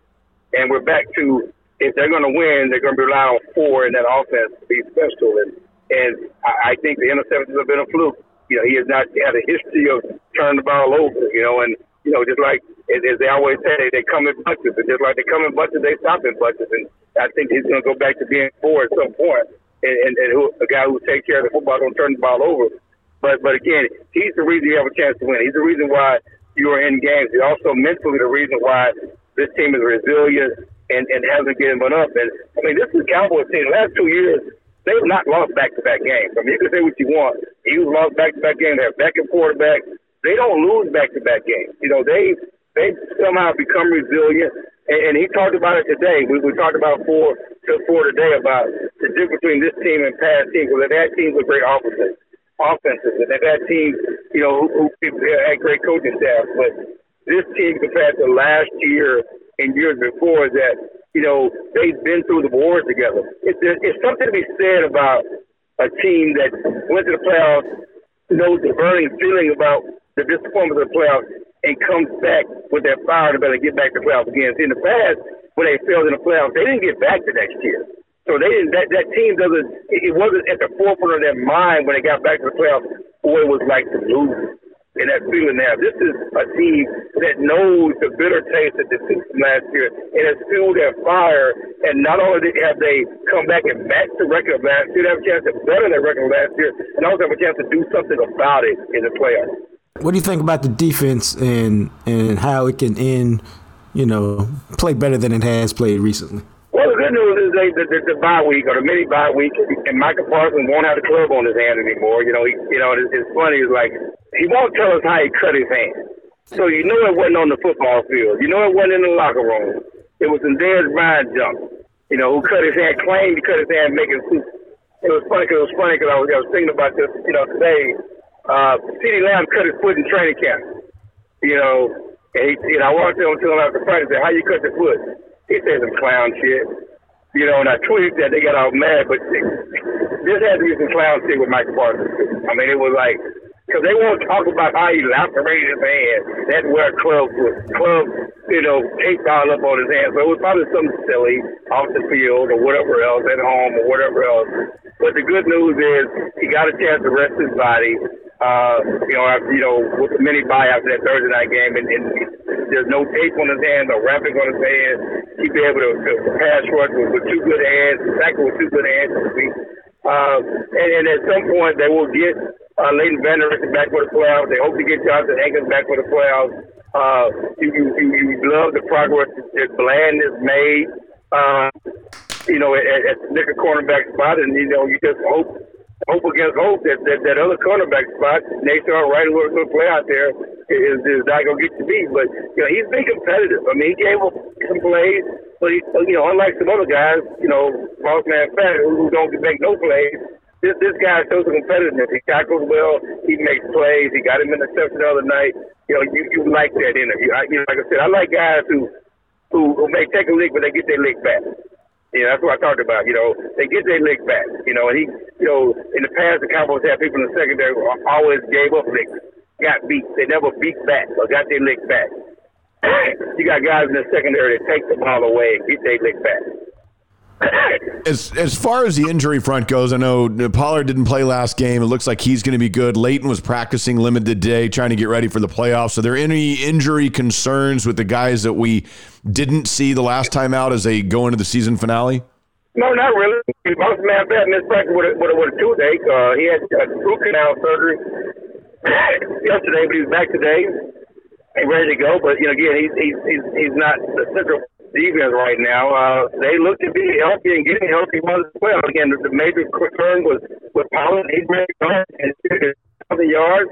[SPEAKER 4] And we're back to if they're going to win, they're going to rely on four in that offense to be special. And and I, I think the interceptions have been a fluke. You know, he has not had a history of turning the ball over. You know, and you know, just like as, they always say, they, come in bunches, and just like they come in bunches, they stop in bunches. And I think he's going to go back to being four at some point. And, and, and who, a guy who takes care of the football, don't turn the ball over. But but again, he's the reason you have a chance to win. He's the reason why you are in games. He's also mentally the reason why this team is resilient and, and hasn't given up. And I mean, this is Cowboys team. The last two years, they've not lost back to back games. I mean, you can say what you want. Eagles lost back to back games. They have backup quarterback. They don't lose back to back games. You know, they they somehow become resilient. And, and he talked about it today. We, we talked about four to four today about the difference between this team and past teams. Because that team's a great opposite offenses, and they've had teams, you know, who, who had great coaching staff. But this team, compared to last year and years before, is that you know they've been through the wars together. It's, it's something to be said about a team that went to the playoffs, knows the burning feeling about the disappointment of the playoffs, and comes back with that fire to better get back to the playoffs again. In the past, when they failed in the playoffs, they didn't get back the next year. So they didn't. That, that team doesn't. It wasn't at the forefront of their mind when they got back to the playoffs what it was like to lose. And that feeling now. This is a team that knows the bitter taste of defeat from last year and has fueled their fire. And not only have they come back and match the record of last year, they have a chance to better their record last year, and also have a chance to do something about it in the playoffs.
[SPEAKER 3] What do you think about the defense and and how it can end? You know, play better than it has played recently Well, the
[SPEAKER 4] good news is they, the, the, the bye week or the mini bye week, and Micah Parsons won't have the club on his hand anymore. You know, he, you know, it's, it's funny. It's like he won't tell us how he cut his hand. So you know it wasn't on the football field. You know it wasn't in the locker room. It was in Dez Bryant jump. You know, who cut his hand, claimed he cut his hand making soup. It was funny because it was funny because I was, I was thinking about this. You know, today, uh, CeeDee Lamb cut his foot in training camp. You know, and he, know, I walked up to him after practice. Said, "How you cut your foot?" He said some clown shit you know, and I tweeted that they got all mad, but this had to be some clown shit with Micah Parsons. I mean, it was like because they won't talk about how he lacerated his hand. That's where club was club, you know, taped all up on his hand. So it was probably something silly off the field or whatever else at home or whatever else. But the good news is he got a chance to rest his body. Uh, you know, after, you know, with the mini bye after that Thursday night game, and, and there's no tape on his hand, no wrapping on his hand. He'd be able to, to pass rush with, with two good hands, tackle with two good hands. Uh, and, and at some point, they will get uh, Leighton Vander back for the playoffs. They hope to get Johnathan Hankins back for the playoffs. Uh, you, you, you, love the progress that Bland has made, uh, you know, at, at the nickel cornerback spot, and you know, you just hope hope against hope that that, that other cornerback spot, Nahshon Wright, who going to play out there, is, is not going to get to be. But you know, he's been competitive. I mean, he gave up some plays, but you know, unlike some other guys, you know, Boss Man Fat, who don't make no plays. This this guy shows some competitiveness. He tackles well. He makes plays. He got him in interception the other night. You know, you you like that interview. I, you know, like I said, I like guys who who, who may take a lick, but they get their lick back. Yeah, that's what I talked about. You know, they get their lick back. You know, and he, you know, in the past, the Cowboys had people in the secondary who always gave up licks, got beat. They never beat back or got their lick back. You got guys in the secondary that take the ball away and get their lick back.
[SPEAKER 1] As as far as the injury front goes, I know Pollard didn't play last game. It looks like he's going to be good. Leighton was practicing limited day, trying to get ready for the playoffs. Are there any injury concerns with the guys that we didn't see the last time out as they go into the season finale?
[SPEAKER 4] No, not really. Most man bet missed practice with a, with a, with a toothache. Uh, he had a root canal surgery yesterday, but he's back today and ready to go. But you know, again, he's he's he's, he's not the central defense right now. Uh, they look to be healthy and getting healthy as well. Again, the, the major concern was with Pollard. He's ready to go and thousand yards.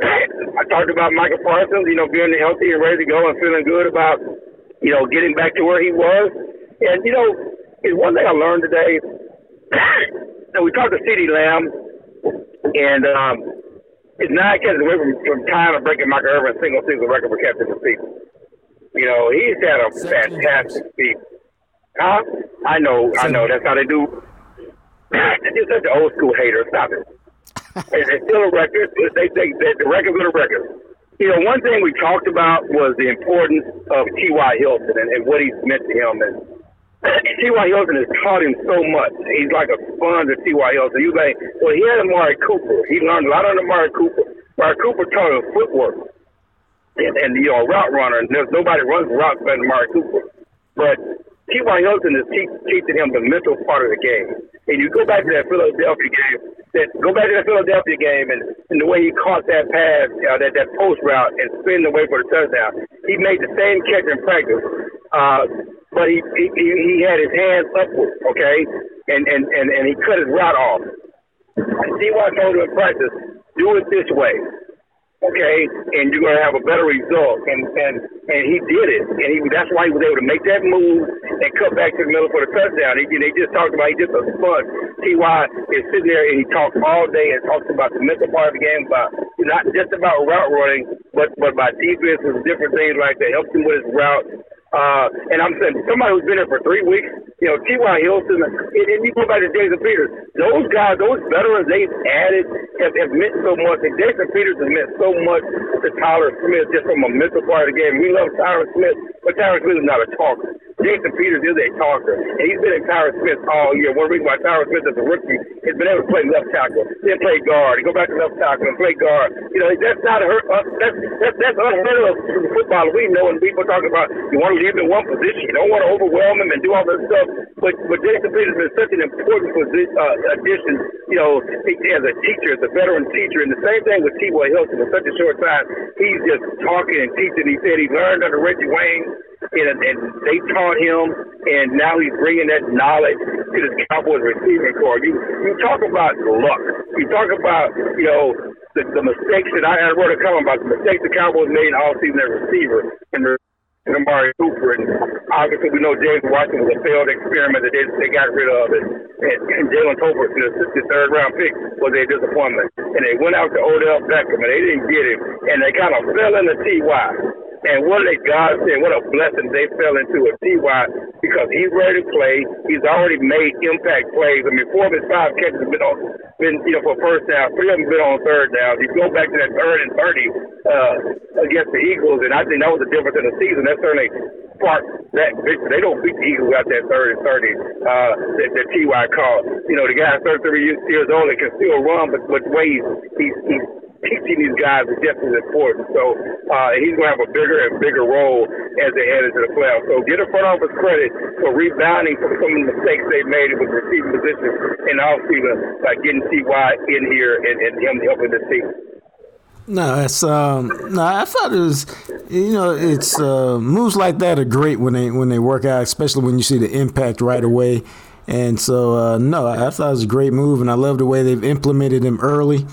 [SPEAKER 4] I talked about Micah Parsons, you know, being healthy and ready to go and feeling good about, you know, getting back to where he was. And, you know, it's one thing I learned today. and we talked to CeeDee Lamb, and um, it's nine catches away from, from time of breaking Michael Irvin's single season record for catching receivers. You know, he's had a fantastic season. Huh? I know, I know. That's how they do. You're such an old school hater. Stop it. it's still a record. They think that the record's a record. You know, one thing we talked about was the importance of T.Y. Hilton and, and what he's meant to him. And T.Y. Hilton has taught him so much. He's like a sponge of T.Y. Hilton. You like, well, he had Amari Cooper. He learned a lot under Amari Cooper. Amari Cooper taught him footwork and, and you know, a route runner, and there's nobody runs routes better than Mark Cooper. But T.Y. Hilton is te- teaching him the mental part of the game. And you go back to that Philadelphia game, that go back to that Philadelphia game, and, and the way he caught that pass, uh, that that post route, and spin the way for the touchdown. He made the same catch in practice, uh, but he, he he had his hands upward, okay, and and and and he cut his route off. T.Y. told him in practice, do it this way okay, and you're gonna have a better result. And and and he did it, and he that's why he was able to make that move and cut back to the middle for the touchdown. He, they just talked about he just a sponge. Ty is sitting there and he talks all day and talks about the mental part of the game, about not just about route running, but but about defense and different things like that. Helps him with his route. Uh, and I'm saying somebody who's been here for three weeks, you know, T.Y. Hilton, and, and you go back to Jason Peters, those guys, those veterans they've added have, have meant so much. And Jason Peters has meant so much to Tyler Smith just from a mental part of the game. We love Tyler Smith, but Tyler Smith is not a talker. Jason Peters is a talker, and he's been in Tyler Smith all year. One reason why Tyler Smith is a rookie has been able to play left tackle, then play guard, and go back to left tackle and play guard. You know, that's not her. Uh, that's that's that's unheard of the football we know. And people talking about you want to leave in one position, you don't want to overwhelm him and do all this stuff. But but Jason Peters been such an important position, uh, addition. You know, as a teacher, as a veteran teacher, and the same thing with T.Y. Hilton. In such a short time, he's just talking and teaching. He said he learned under Reggie Wayne and, and they taught him, and now he's bringing that knowledge to the Cowboys receiving corps. You you talk about luck. You talk about you know the, the mistakes that I, I wrote a comment about the mistakes the Cowboys made all season at receiver and. And Amari Cooper, and obviously we know James Washington was a failed experiment that they, they got rid of, and, and, and Jalen Tolbert, the, the third round pick, was a disappointment. And they went out to Odell Beckham, and they didn't get him, and they kind of fell into Ty. And what a God said, what a blessing they fell into a Ty because he's ready to play. He's already made impact plays. I mean, four of his five catches have been on been, you know, for first down. Three of them been on third down. You go back to that third and 30 uh, against the Eagles, and I think that was the difference in the season. That certainly sparked that victory. They don't beat the Eagles out that third and 30 uh, that, that T.Y. called. You know, the guy 33 years old and can still run, but with ways he's, he's teaching these guys is just as important. So uh, he's going to have a bigger and bigger role as they head into the playoffs. So get a front office credit for rebounding from some of the mistakes they made with receiving position in the offseason by getting Ty in here and, and him helping the team.
[SPEAKER 3] No, it's um, no. I thought it was, you know, it's uh, moves like that are great when they when they work out, especially when you see the impact right away. And so, uh, no, I thought it was a great move, and I love the way they've implemented him early.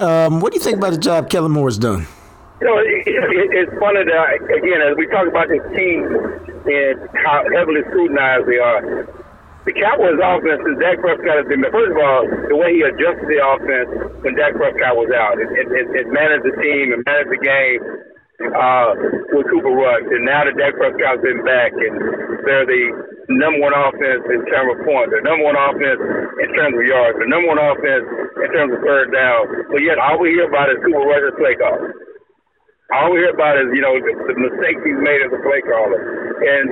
[SPEAKER 3] Um, what do you think about the job Kellen Moore has done?
[SPEAKER 4] You know, it, it, it's funny that, again, as we talk about this team and how heavily scrutinized they are, the Cowboys' offense since Dak Prescott has been, first of all, the way he adjusted the offense when Dak Prescott was out, it, it, it managed the team and managed the game uh, with Cooper Rush. And now that Dak Prescott's been back, and they're the number one offense in terms of points, the number one offense in terms of yards, the number one offense in terms of third down. But yet, all we hear about is Cooper Rush's play call. All we hear about is, you know, the, the mistakes he's made as a play caller. And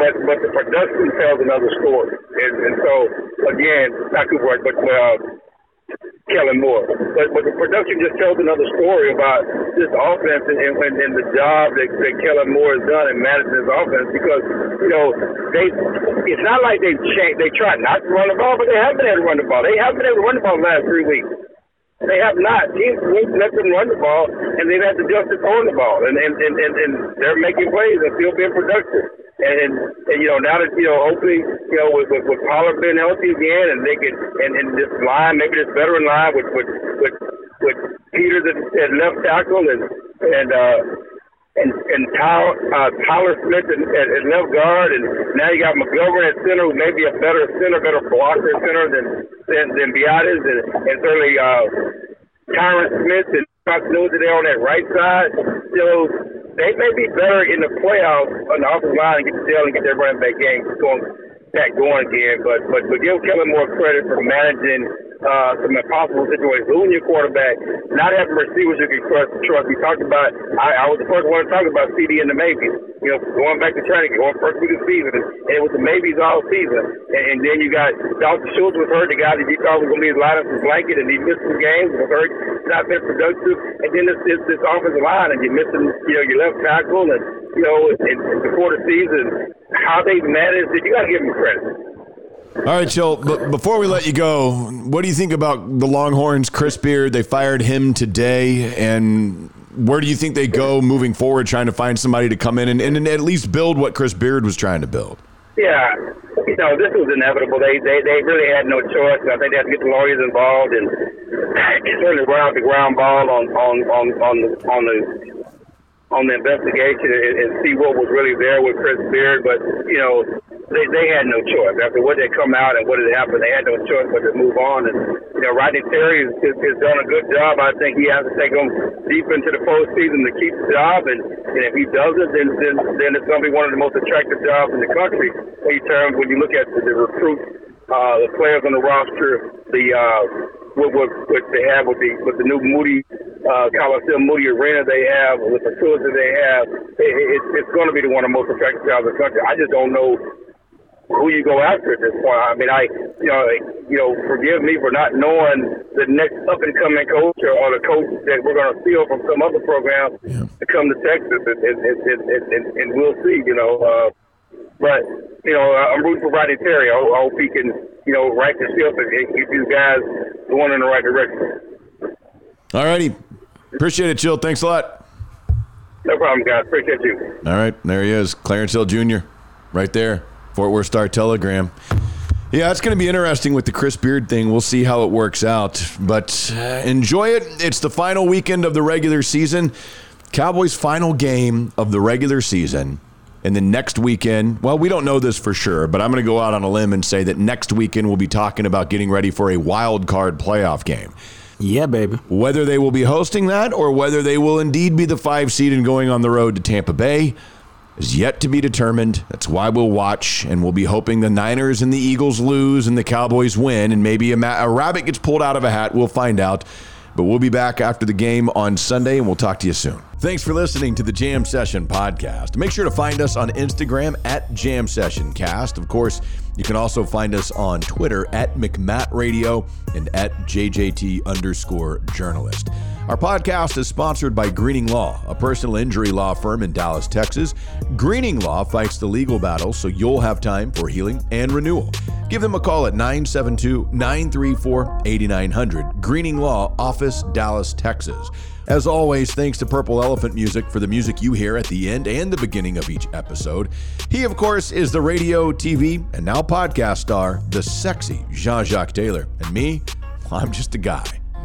[SPEAKER 4] but but the production tells another story. And, and so again, not Cooper Rush, but uh, Kellen Moore. But, but the production just tells another story about this offense and, and, and the job that, that Kellen Moore has done in this offense because, you know, they it's not like they've changed. They tried not to run the ball, but they haven't been able to run the ball. They haven't been able to run the ball the last three weeks. They have not. Won't let them run the ball, and they've had to just throwing the ball, and and, and, and and they're making plays and still being productive. And, and you know now that you know hopefully you know with with, with Pollard being healthy again, and they can and, and this line maybe this veteran line with with with, with Peters at left tackle and and uh and and Tyler, uh, Tyler Smith at, at, at left guard, and now you got McGovern at center, who may be a better center, better blocker center than than, than Biadasz, and, and certainly uh, Tyron Smith and continuity there on that right side. So they may be better in the playoffs on the offensive line and get the deal and get their running back game going back going again. But but but give Kellen Moore credit for managing uh, some impossible situations. Losing your quarterback, not having receivers you can trust. trust. We talked about. I, I was the first one to talk about CeeDee and the maybes. You know, going back to training, going first week of the season, and it was the maybes all season. And, and then you got Dalton Schultz was hurt, the guy that you thought was going to be his lineup was blanket, and he missed some games, was hurt, not been productive. And then this this, this offensive line, and you're missing, you know, your left tackle, and you know, and, and before the season, how they managed it, you got to give them credit.
[SPEAKER 1] All right, Chill. But before we let you go, what do you think about the Longhorns? Chris Beard, they fired him today, and where do you think they go moving forward, trying to find somebody to come in and, and at least build what Chris Beard was trying to build?
[SPEAKER 4] Yeah, you know, this was inevitable. They they, they really had no choice. I think they had to get the lawyers involved and certainly round the ground ball on on on on the on the on the investigation and, and see what was really there with Chris Beard. But you know, they they had no choice after what had come out and what had happened. They had no choice but to move on. And you know, Rodney Terry has, has done a good job. I think he has to take them deep into the postseason to keep the job. And, and if he doesn't, then then then it's going to be one of the most attractive jobs in the country in terms when you look at the, the recruits. Uh, the players on the roster, the uh, what, what, what they have with the with the new Moody uh, Coliseum Moody Arena they have, with the facility they have, it, it, it's going to be the one of the most attractive jobs in the country. I just don't know who you go after at this point. I mean, I you know you know forgive me for not knowing the next up and coming coach or, or the coach that we're going to steal from some other program yeah. to come to Texas, and, and, and, and, and we'll see. You know. Uh, but you know, I'm rooting for Rodney Terry. I, I hope he can, you know, right the ship and keep these guys going in the right direction.
[SPEAKER 1] All righty, appreciate it, Chill. Thanks a lot.
[SPEAKER 4] No problem, guys. Appreciate you.
[SPEAKER 1] All right, there he is, Clarence Hill Jr. Right there, Fort Worth Star Telegram. Yeah, it's going to be interesting with the Chris Beard thing. We'll see how it works out. But uh, enjoy it. It's the final weekend of the regular season. Cowboys' final game of the regular season. And then next weekend, well, we don't know this for sure, but I'm going to go out on a limb and say that next weekend we'll be talking about getting ready for a wild card playoff game.
[SPEAKER 3] Yeah, baby.
[SPEAKER 1] Whether they will be hosting that or whether they will indeed be the five seed and going on the road to Tampa Bay, is yet to be determined. That's why we'll watch, and we'll be hoping the Niners and the Eagles lose and the Cowboys win, and maybe a, ma- a rabbit gets pulled out of a hat. We'll find out. But we'll be back after the game on Sunday, and we'll talk to you soon. Thanks for listening to the Jam Session podcast. Make sure to find us on Instagram at Jam Session Cast. Of course, you can also find us on Twitter at McMatt Radio and at JJT underscore journalist. Our podcast is sponsored by Greening Law, a personal injury law firm in Dallas, Texas. Greening Law fights the legal battle so you'll have time for healing and renewal. Give them a call at 972 934 8900. Greening Law Office, Dallas, Texas. As always, thanks to Purple Elephant Music for the music you hear at the end and the beginning of each episode. He, of course, is the radio, TV, and now podcast star, the sexy Jean Jacques Taylor. And me, I'm just a guy,